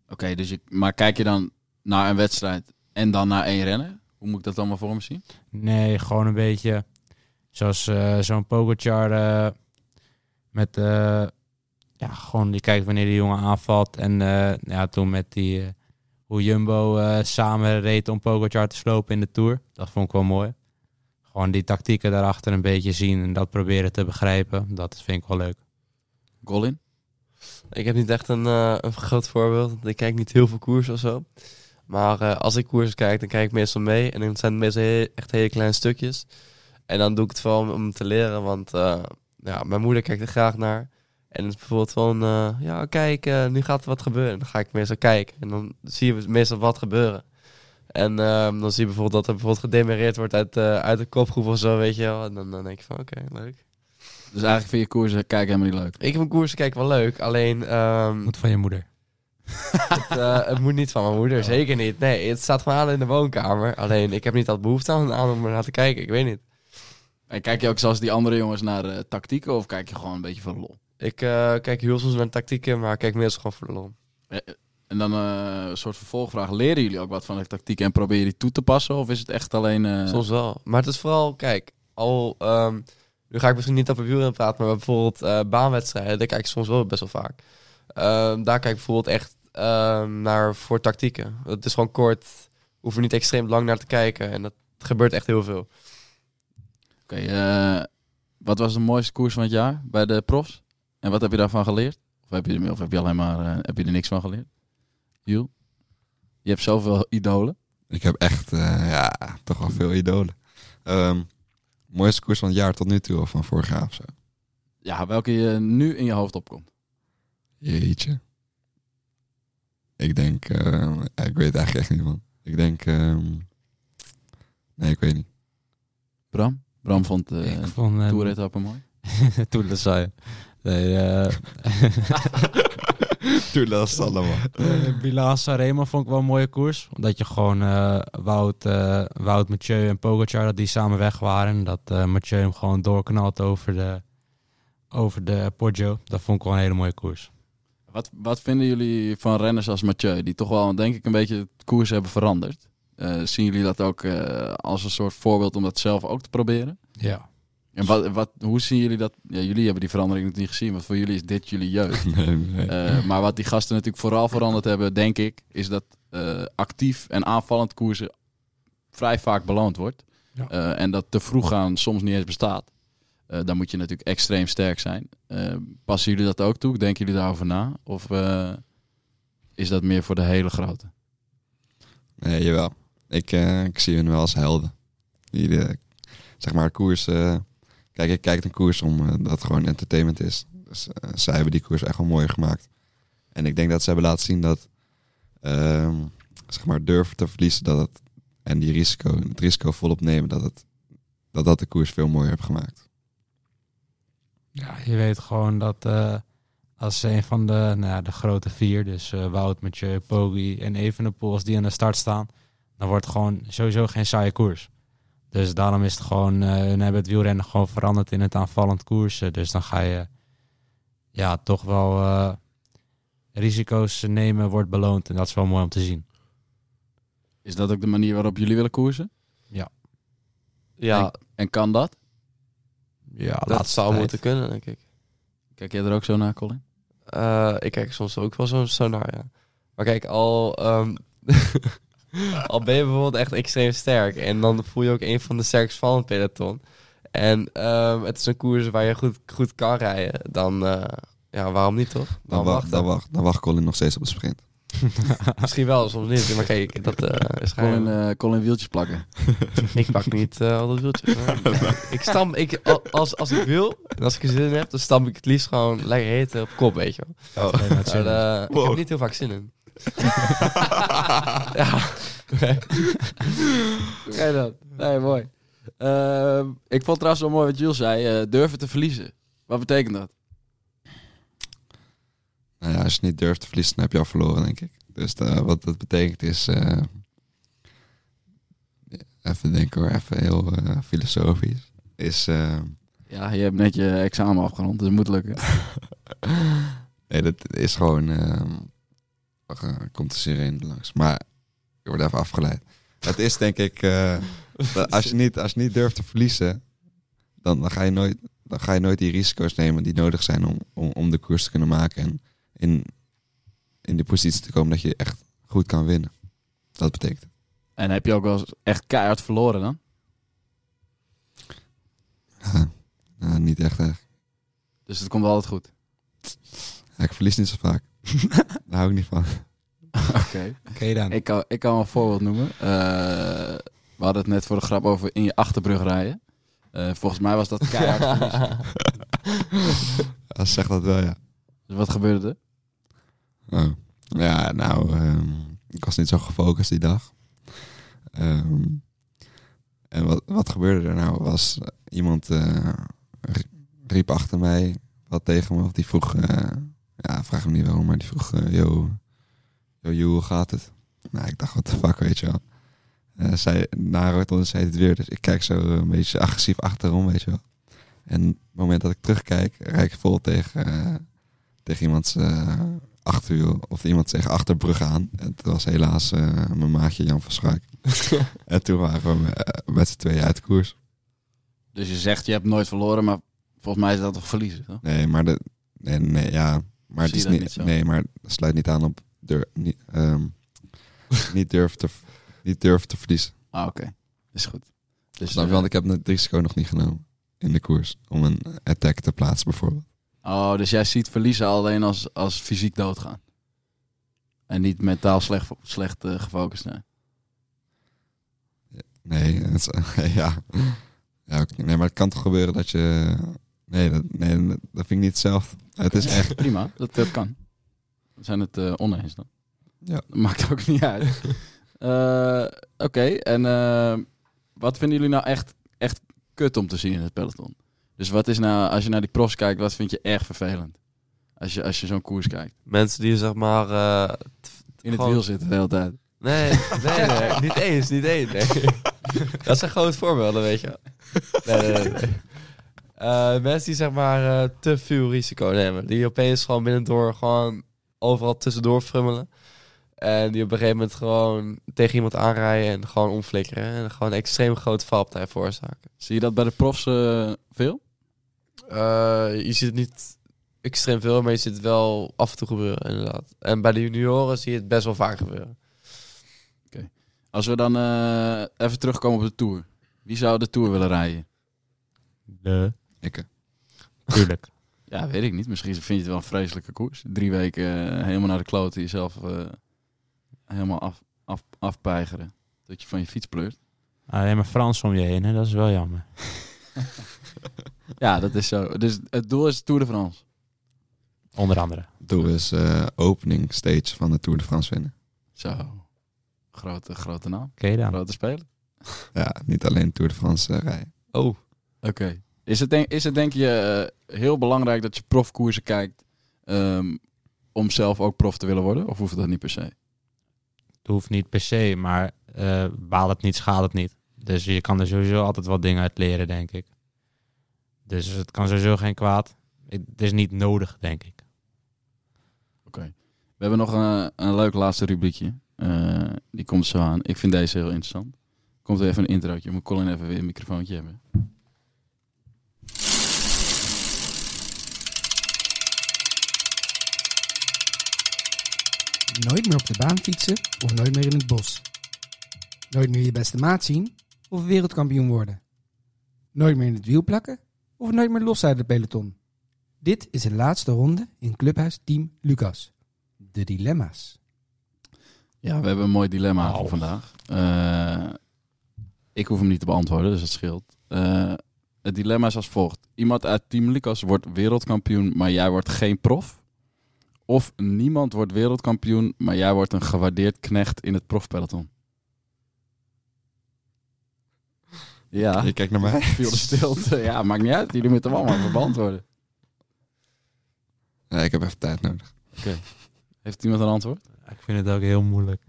S1: Oké, dus je, maar kijk je dan naar een wedstrijd en dan naar één renner? Hoe moet ik dat allemaal voor me zien?
S4: Nee, gewoon een beetje zoals eh, zo'n Pogacar eh, met, eh, ja, gewoon je kijkt wanneer die jongen aanvalt. En eh, ja, toen met die, hoe Jumbo eh, samen reed om Pogacar te slopen in de Tour. Dat vond ik wel mooi. Gewoon die tactieken daarachter een beetje zien en dat proberen te begrijpen. Dat vind ik wel leuk.
S1: Colin?
S6: Ik heb niet echt een, eh, een groot voorbeeld. Ik kijk niet heel veel koers of zo. Maar eh, als ik koers kijk, dan kijk ik meestal mee. En dan zijn het meestal he- echt hele kleine stukjes. En dan doe ik het wel om, om te leren. Want eh, ja, mijn moeder kijkt er graag naar. En het is bijvoorbeeld van, eh, ja kijk, eh, nu gaat er wat gebeuren. En dan ga ik meestal kijken. En dan zie je meestal wat gebeuren. En ehm, dan zie je bijvoorbeeld dat er bijvoorbeeld gedemereerd wordt uit, eh, uit de kopgroep of zo, weet je wel. En dan, dan denk je van, oké, leuk.
S1: Dus eigenlijk vind je koersen kijken helemaal niet leuk.
S6: Ik heb een koers kijken wel leuk, alleen... ehm,
S4: Moet van je moeder.
S6: het, eh, het moet niet van mijn moeder, zeker niet. Nee, het staat gewoon aan in de woonkamer. Alleen, ik heb niet altijd behoefte aan, aan om er naar te kijken. Ik weet niet.
S1: En kijk je ook zoals die andere jongens naar eh, tactieken of kijk je gewoon een beetje voor de lol?
S6: Ik eh, kijk heel soms naar tactieken, maar ik kijk meestal gewoon voor de lol.
S1: Eh, En dan een soort vervolgvraag. Leren jullie ook wat van de tactieken en proberen die toe te passen? Of is het echt alleen...
S6: Soms wel. Maar het is vooral, kijk, al... ehm, nu ga ik misschien niet over wielrennen praten, maar bijvoorbeeld baanwedstrijden, daar kijk ik soms wel best wel vaak. Ehm, daar kijk ik bijvoorbeeld echt ehm, naar voor tactieken. Het is gewoon kort, hoef er niet extreem lang naar te kijken. En dat gebeurt echt heel veel.
S1: Oké, eh, wat was de mooiste koers van het jaar bij de profs? En wat heb je daarvan geleerd? Of heb je, of heb je alleen maar eh, heb je er niks van geleerd? Jules? Je hebt zoveel idolen.
S3: Ik heb echt, eh, ja, toch wel veel idolen. Ehm, mooiste koers van het jaar tot nu toe, of van vorig jaar of zo.
S1: Ja, welke je nu in je hoofd opkomt.
S3: Jeetje. Ik denk, ik weet eigenlijk echt niet, man. Ik denk, ehm, nee, ik weet niet.
S1: Bram? Bram vond de
S4: Ik vond, eh,
S1: toeretappen mooi.
S4: Toen dat zei. Nee, eh
S3: Toen allemaal.
S4: Uh, Bilal Sanremo vond ik wel een mooie koers. Omdat je gewoon eh, Wout, eh, Wout, Mathieu en Pogacar, dat die samen weg waren. En dat eh, Mathieu hem gewoon doorknalt over de, over de Poggio. Dat vond ik wel een hele mooie koers.
S1: Wat, wat vinden jullie van renners als Mathieu? Die toch wel, denk ik, een beetje het koers hebben veranderd. Eh, zien jullie dat ook eh, als een soort voorbeeld om dat zelf ook te proberen?
S4: Ja.
S1: En wat, wat, hoe zien jullie dat? Ja, jullie hebben die verandering nog niet gezien, want voor jullie is dit jullie jeugd. [LAUGHS]
S3: Nee, nee.
S1: Eh, maar wat die gasten natuurlijk vooral veranderd hebben, denk ik, is dat eh, actief en aanvallend koersen vrij vaak beloond wordt.
S4: Ja.
S1: Eh, en dat te vroeg gaan soms niet eens bestaat. Eh, dan moet je natuurlijk extreem sterk zijn. Passen jullie dat ook toe? Denken jullie daarover na? Of eh, is dat meer voor de hele grote?
S3: Nee, jawel. Ik, eh, ik zie hun wel als helden. Die de, zeg maar, koers... eh, kijk, ik kijk een koers om eh, dat gewoon entertainment is. Dus eh, zij hebben die koers echt wel mooi gemaakt. En ik denk dat ze hebben laten zien dat... ehm, zeg maar, durven te verliezen dat het... En die risico, het risico volop nemen, dat, het, dat dat de koers veel mooier heeft gemaakt.
S4: Ja, je weet gewoon dat eh, als een van de, nou ja, de grote vier, dus eh, Wout, Mathieu, Poggi en Evenepoel, als die aan de start staan, dan wordt het gewoon sowieso geen saaie koers. Dus daarom is het gewoon, eh hun hebben het wielrennen gewoon veranderd in het aanvallend koersen. Dus dan ga je ja, toch wel eh, risico's nemen, wordt beloond. En dat is wel mooi om te zien.
S1: Is dat ook de manier waarop jullie willen koersen?
S4: Ja.
S6: Ja,
S1: En, en kan dat?
S4: Ja,
S6: dat zou
S4: tijd.
S6: moeten kunnen, denk ik.
S1: Kijk jij er ook zo naar, Colin?
S6: Eh, ik kijk soms ook wel zo, zo naar, ja. Maar kijk, al, ehm, [LAUGHS] [LAUGHS] al ben je bijvoorbeeld echt extreem sterk... en dan voel je ook een van de sterkst van het peloton... en ehm, het is een koers waar je goed, goed kan rijden... dan, eh, ja, waarom niet, toch?
S3: Dan, wacht, dan, wacht, dan wacht Colin nog steeds op de sprint. [LAUGHS]
S6: Misschien wel, soms niet. Maar kijk, dat eh, [LAUGHS] is
S1: Colin,
S6: gewoon...
S1: eh Colin wieltjes plakken.
S6: Ik pak niet eh al dat wieltjes. ik stam, ik, al- als, als ik wil, en als ik er zin in heb, dan stamp ik het liefst gewoon lekker heten op kop, weet je wel.
S4: Maar
S6: eh, Ik heb niet heel vaak zin in. [LAUGHS] ja. [LAUGHS] Nee.
S1: Oké dan. Nee, mooi. Ehm, ik vond trouwens wel mooi wat Jules zei. eh, durven te verliezen. Wat betekent dat?
S3: Nou ja, als je niet durft te verliezen, dan heb je al verloren, denk ik. Dus eh, wat dat betekent is... eh, even denken hoor, even heel filosofisch. Is... eh,
S1: Ja, je hebt net je examen afgerond, dus het moet lukken. [LAUGHS]
S3: nee, dat is gewoon... komt de sirene langs. Maar je wordt even afgeleid. Het is denk ik... eh, [LAUGHS] als, je niet, als je niet durft te verliezen, dan, dan ga je nooit... dan ga je nooit die risico's nemen die nodig zijn om, om, om de koers te kunnen maken. En in, in de positie te komen dat je echt goed kan winnen. Dat betekent.
S1: En heb je ook wel echt keihard verloren dan?
S3: Ja, nou, niet echt.
S1: Dus het komt wel altijd goed.
S3: Ja, ik verlies niet zo vaak. [LAUGHS] Daar hou ik niet van. [LAUGHS]
S1: Oké.
S2: Oké dan.
S1: Ik kan, ik kan wel een voorbeeld noemen. Eh, we hadden het net voor de grap over in je achterbrug rijden. Eh, volgens mij was dat [LAUGHS] keihard.
S3: Ja, zeg dat wel, ja.
S1: Dus wat gebeurde er?
S3: Oh. Ja, nou, ehm, ik was niet zo gefocust die dag. Ehm, en wat, wat gebeurde er nou? Was eh, iemand eh, ri- riep achter mij wat tegen me. Of die vroeg, eh, ja, vraag me niet waarom, maar die vroeg, eh, yo, yo, yo, hoe gaat het? Nou, ik dacht, wat de fuck, weet je wel. Eh zij, na Rotterdam zei het weer, dus ik kijk zo een beetje agressief achterom, weet je wel. En op het moment dat ik terugkijk, rijd ik vol tegen, eh, tegen iemands achterwiel of iemand tegen achterbrug aan. En het was helaas mijn maatje Jan van Schaik. [LAUGHS] en toen waren we met z'n tweeën uit de koers.
S1: Dus je zegt je hebt nooit verloren, maar volgens mij is dat toch verliezen, toch?
S3: Nee, maar de, nee, nee, ja, maar het is niet, nee, maar sluit niet aan op niet, ehm, [LAUGHS] niet durven te, niet durven te verliezen.
S1: Ah, oké. Is goed. Dus,
S3: Snap je?
S1: eh,
S3: Want ik heb het risico nog niet genomen in de koers om een attack te plaatsen bijvoorbeeld.
S1: oh, dus jij ziet verliezen alleen als, als fysiek doodgaan. En niet mentaal slecht, slecht eh, gefocust zijn.
S3: Nee, het is- [LAUGHS] ja. ja nee, maar het kan toch gebeuren dat je... Nee, dat, nee, dat vind ik niet hetzelfde. Het is echt...
S1: Prima, dat, dat kan. We zijn het eh, oneens dan.
S3: Ja.
S1: Dat maakt ook niet uit. Eh, Oké, en eh, wat vinden jullie nou echt, echt kut om te zien in het peloton? Dus wat is nou, als je naar die profs kijkt, wat vind je erg vervelend? Als je, als je zo'n koers kijkt.
S6: Mensen die zeg maar... eh,
S1: In het
S6: gewoon-
S1: wiel zitten de hele tijd.
S6: Nee, nee, nee, niet eens, niet eens. Nee. [LAUGHS] Dat zijn groot voorbeelden, weet je. Nee, nee, nee. Nee. Eh, mensen die zeg maar eh, te veel risico nemen. Die opeens gewoon binnendoor gewoon overal tussendoor frummelen. En die op een gegeven moment gewoon tegen iemand aanrijden en gewoon omflikkeren. En gewoon een extreem grote valpartij veroorzaken.
S1: Zie je dat bij de profs eh, veel?
S6: Eh, je ziet het niet extreem veel, maar je ziet het wel af en toe gebeuren, inderdaad. En bij de junioren zie je het best wel vaak gebeuren.
S1: Als we dan eh, even terugkomen op de Tour. Wie zou de Tour willen rijden?
S4: De. Tuurlijk. [LAUGHS]
S1: Ja, weet ik niet. Misschien vind je het wel een vreselijke koers. Drie weken eh, helemaal naar de kloten. Jezelf eh, helemaal af, af, afpeigeren. Dat je van je fiets pleurt.
S4: Alleen maar Frans om je heen, hè? dat is wel jammer. [LAUGHS]
S1: Ja, dat is zo. Dus het doel is Tour de France.
S4: Onder andere.
S3: het doel is eh, opening stage van de Tour de France winnen.
S1: Zo. Grote, grote naam.
S4: Oké dan.
S1: Grote speler.
S3: Ja, niet alleen Tour de France rijden.
S6: Oh,
S1: Oké. Is, het denk, is het denk je eh, heel belangrijk dat je profkoersen kijkt ehm, om zelf ook prof te willen worden? Of hoeft dat niet per se?
S4: Het hoeft niet per se, maar eh baal het niet, schaadt het niet. Dus je kan er sowieso altijd wat dingen uit leren, denk ik. Dus het kan sowieso geen kwaad. Het is niet nodig, denk ik.
S1: Oké. We hebben nog een, een leuk laatste rubriekje. Eh, die komt zo aan. Ik vind deze heel interessant. Komt er even een introotje. Moet Colin even weer een microfoontje hebben.
S2: Nooit meer op de baan fietsen of nooit meer in het bos. Nooit meer je beste maat zien of wereldkampioen worden. Nooit meer in het wiel plakken of nooit meer los uit het peloton. Dit is de laatste ronde in Clubhuis Team Lucas. De dilemma's.
S1: Ja, we hebben een mooi dilemma voor vandaag. Eh, ik hoef hem niet te beantwoorden, dus dat scheelt. Eh, het dilemma is als volgt. Iemand uit Team Lucas wordt wereldkampioen, maar jij wordt geen prof. Of niemand wordt wereldkampioen, maar jij wordt een gewaardeerd knecht in het profpeloton. Ja,
S3: Je kijkt naar mij. [LAUGHS]
S1: viel de stilte. Ja, maakt niet uit. Jullie moeten hem allemaal even beantwoorden.
S3: Ja, ik heb even tijd nodig.
S1: Heeft iemand een antwoord?
S4: Ik vind het ook heel moeilijk.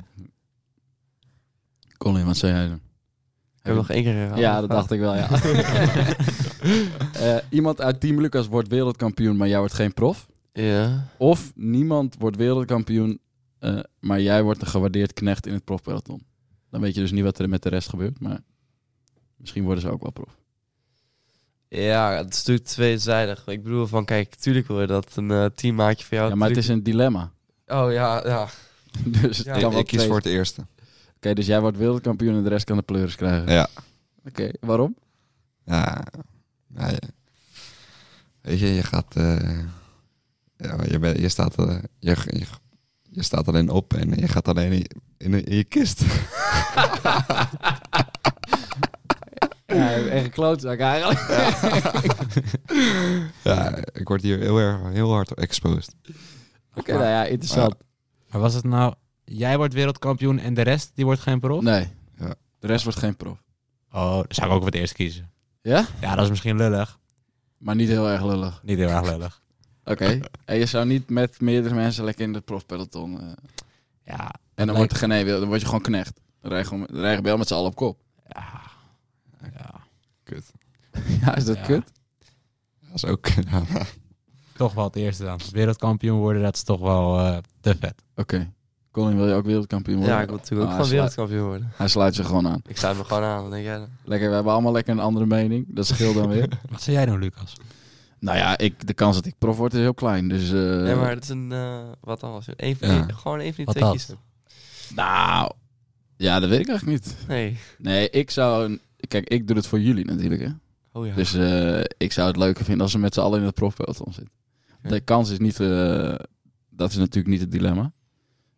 S1: Colin, wat zei jij dan?
S6: ik heb nog één keer herhaald.
S1: Ja, dat dacht ik wel, ja. [LAUGHS] [LAUGHS] Eh, iemand uit Team Lucas wordt wereldkampioen, maar jij wordt geen prof.
S6: Ja.
S1: Of niemand wordt wereldkampioen, eh, maar jij wordt een gewaardeerd knecht in het profpeloton. Dan weet je dus niet wat er met de rest gebeurt, maar misschien worden ze ook wel prof.
S6: Ja, het is natuurlijk tweezijdig. Ik bedoel van, kijk, tuurlijk wil je dat een eh, teammaatje voor jou...
S1: Ja, maar het is een dilemma.
S6: Oh ja, ja. [LAUGHS]
S1: Dus het
S6: Ja,
S1: kan
S3: Ik, kies
S1: twee-
S3: voor het eerste.
S1: Oké, dus jij wordt wereldkampioen en de rest kan de pleuris krijgen.
S3: Ja.
S1: Oké, waarom?
S3: Ja, ja, ja. Weet je, je gaat... eh, ja, je, bent- je, staat, eh, je, je, je staat alleen op en je gaat alleen in, in, in je kist. [LAUGHS]
S1: Ja, echt een klootzak eigenlijk.
S3: ja, ik word hier heel erg heel hard exposed.
S1: Oké, nou ja, interessant.
S4: Maar was het nou, jij wordt wereldkampioen en de rest, die wordt geen prof?
S1: Nee,
S3: Ja.
S1: de rest wordt geen prof.
S4: Oh, dan zou ik ook voor het eerst kiezen.
S1: Ja?
S4: Ja, dat is misschien lullig.
S1: Maar niet heel erg lullig.
S4: Niet heel erg lullig.
S1: Oké. En je zou niet met meerdere mensen lekker in het profpeloton... eh,
S4: Ja,
S1: en dan, wordt er geen, nee, dan word je gewoon knecht. Dan rij je, gewoon, dan rij je wel met z'n allen op kop.
S4: Ja. ja.
S3: Kut. [LAUGHS]
S1: Ja, is dat
S4: Ja.
S1: kut?
S3: Dat is ook... [LAUGHS]
S4: Toch wel het eerste dan. Wereldkampioen worden, dat is toch wel eh, te vet.
S1: Oké. Colin, wil je ook wereldkampioen worden?
S6: Ja, ik wil natuurlijk ook
S1: Ah,
S6: gewoon wereldkampioen worden.
S1: Hij sluit zich gewoon aan.
S6: Ik sluit me gewoon aan, dan denk jij dan?
S1: Lekker, we hebben allemaal lekker een andere mening. Dat scheelt dan weer. [LAUGHS]
S4: Wat zou jij doen, Lucas?
S1: Nou ja, ik, de kans dat ik prof word is heel klein. Dus, eh,
S6: nee, maar het is een... eh, wat dan?
S3: Ja.
S6: die- gewoon een van die
S4: Wat
S6: twee
S4: dat?
S6: kiezen.
S1: Nou, ja, dat weet ik eigenlijk niet.
S6: Nee.
S1: Nee, ik zou... een- Kijk, ik doe het voor jullie natuurlijk, hè.
S6: Oh ja.
S1: Dus eh, ik zou het leuker vinden als ze met z'n allen in het profpeloton zitten.
S6: Ja.
S1: De kans is niet... eh, dat is natuurlijk niet het dilemma.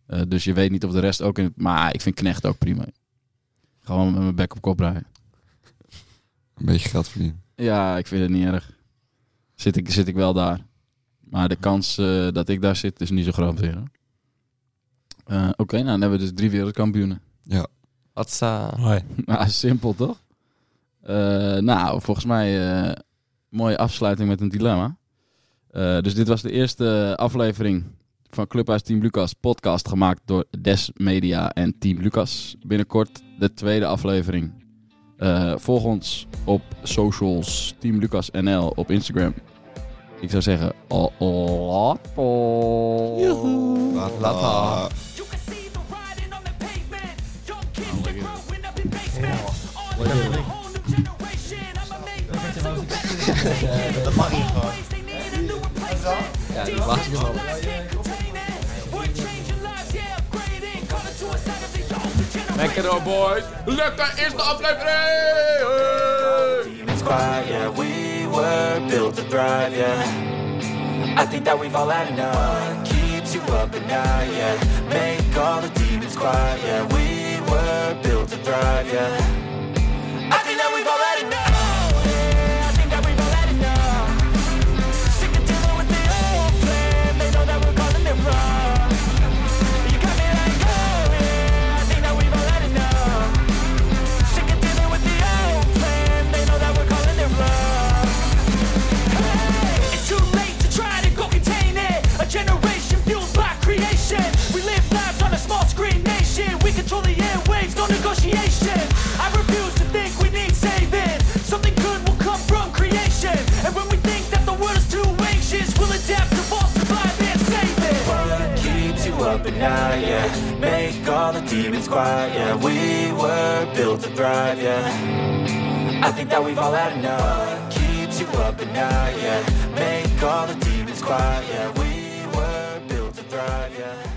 S1: Eh, dus je weet niet of de rest ook in het... Maar ik vind Knecht ook prima. Gewoon met mijn bek op kop rijden.
S3: Een beetje geld verdienen.
S1: Ja, ik vind het niet erg. Zit ik, zit ik wel daar. Maar de kans eh, dat ik daar zit is niet zo groot weer. Eh, Oké, nou dan hebben we dus drie wereldkampioenen.
S6: Hatsa.
S4: Hoi.
S1: Nou, [LAUGHS] simpel toch? Eh, nou, volgens mij eh mooie afsluiting met een dilemma. Eh, dus dit was de eerste aflevering van Clubhuis Team Lucas podcast gemaakt door Des Media en Team Lucas. Binnenkort de tweede aflevering. Eh, volg ons op socials Team Lucas NL op Instagram. Ik zou zeggen, oh, oh, oh. Ja, dat mag
S11: the older generation.
S1: Lekker hoor, boys. Lekker eerste aflevering.
S5: Were built to thrive, yeah. I think that we've all had enough. What Keeps you up at night, yeah. Make all the demons quiet, yeah. We were built to thrive, yeah. now, yeah. Make all the demons quiet, yeah. We were built to thrive, yeah. I think that we've all had enough. Keeps you up at night, yeah. Make all the demons quiet, yeah. We were built to thrive, yeah.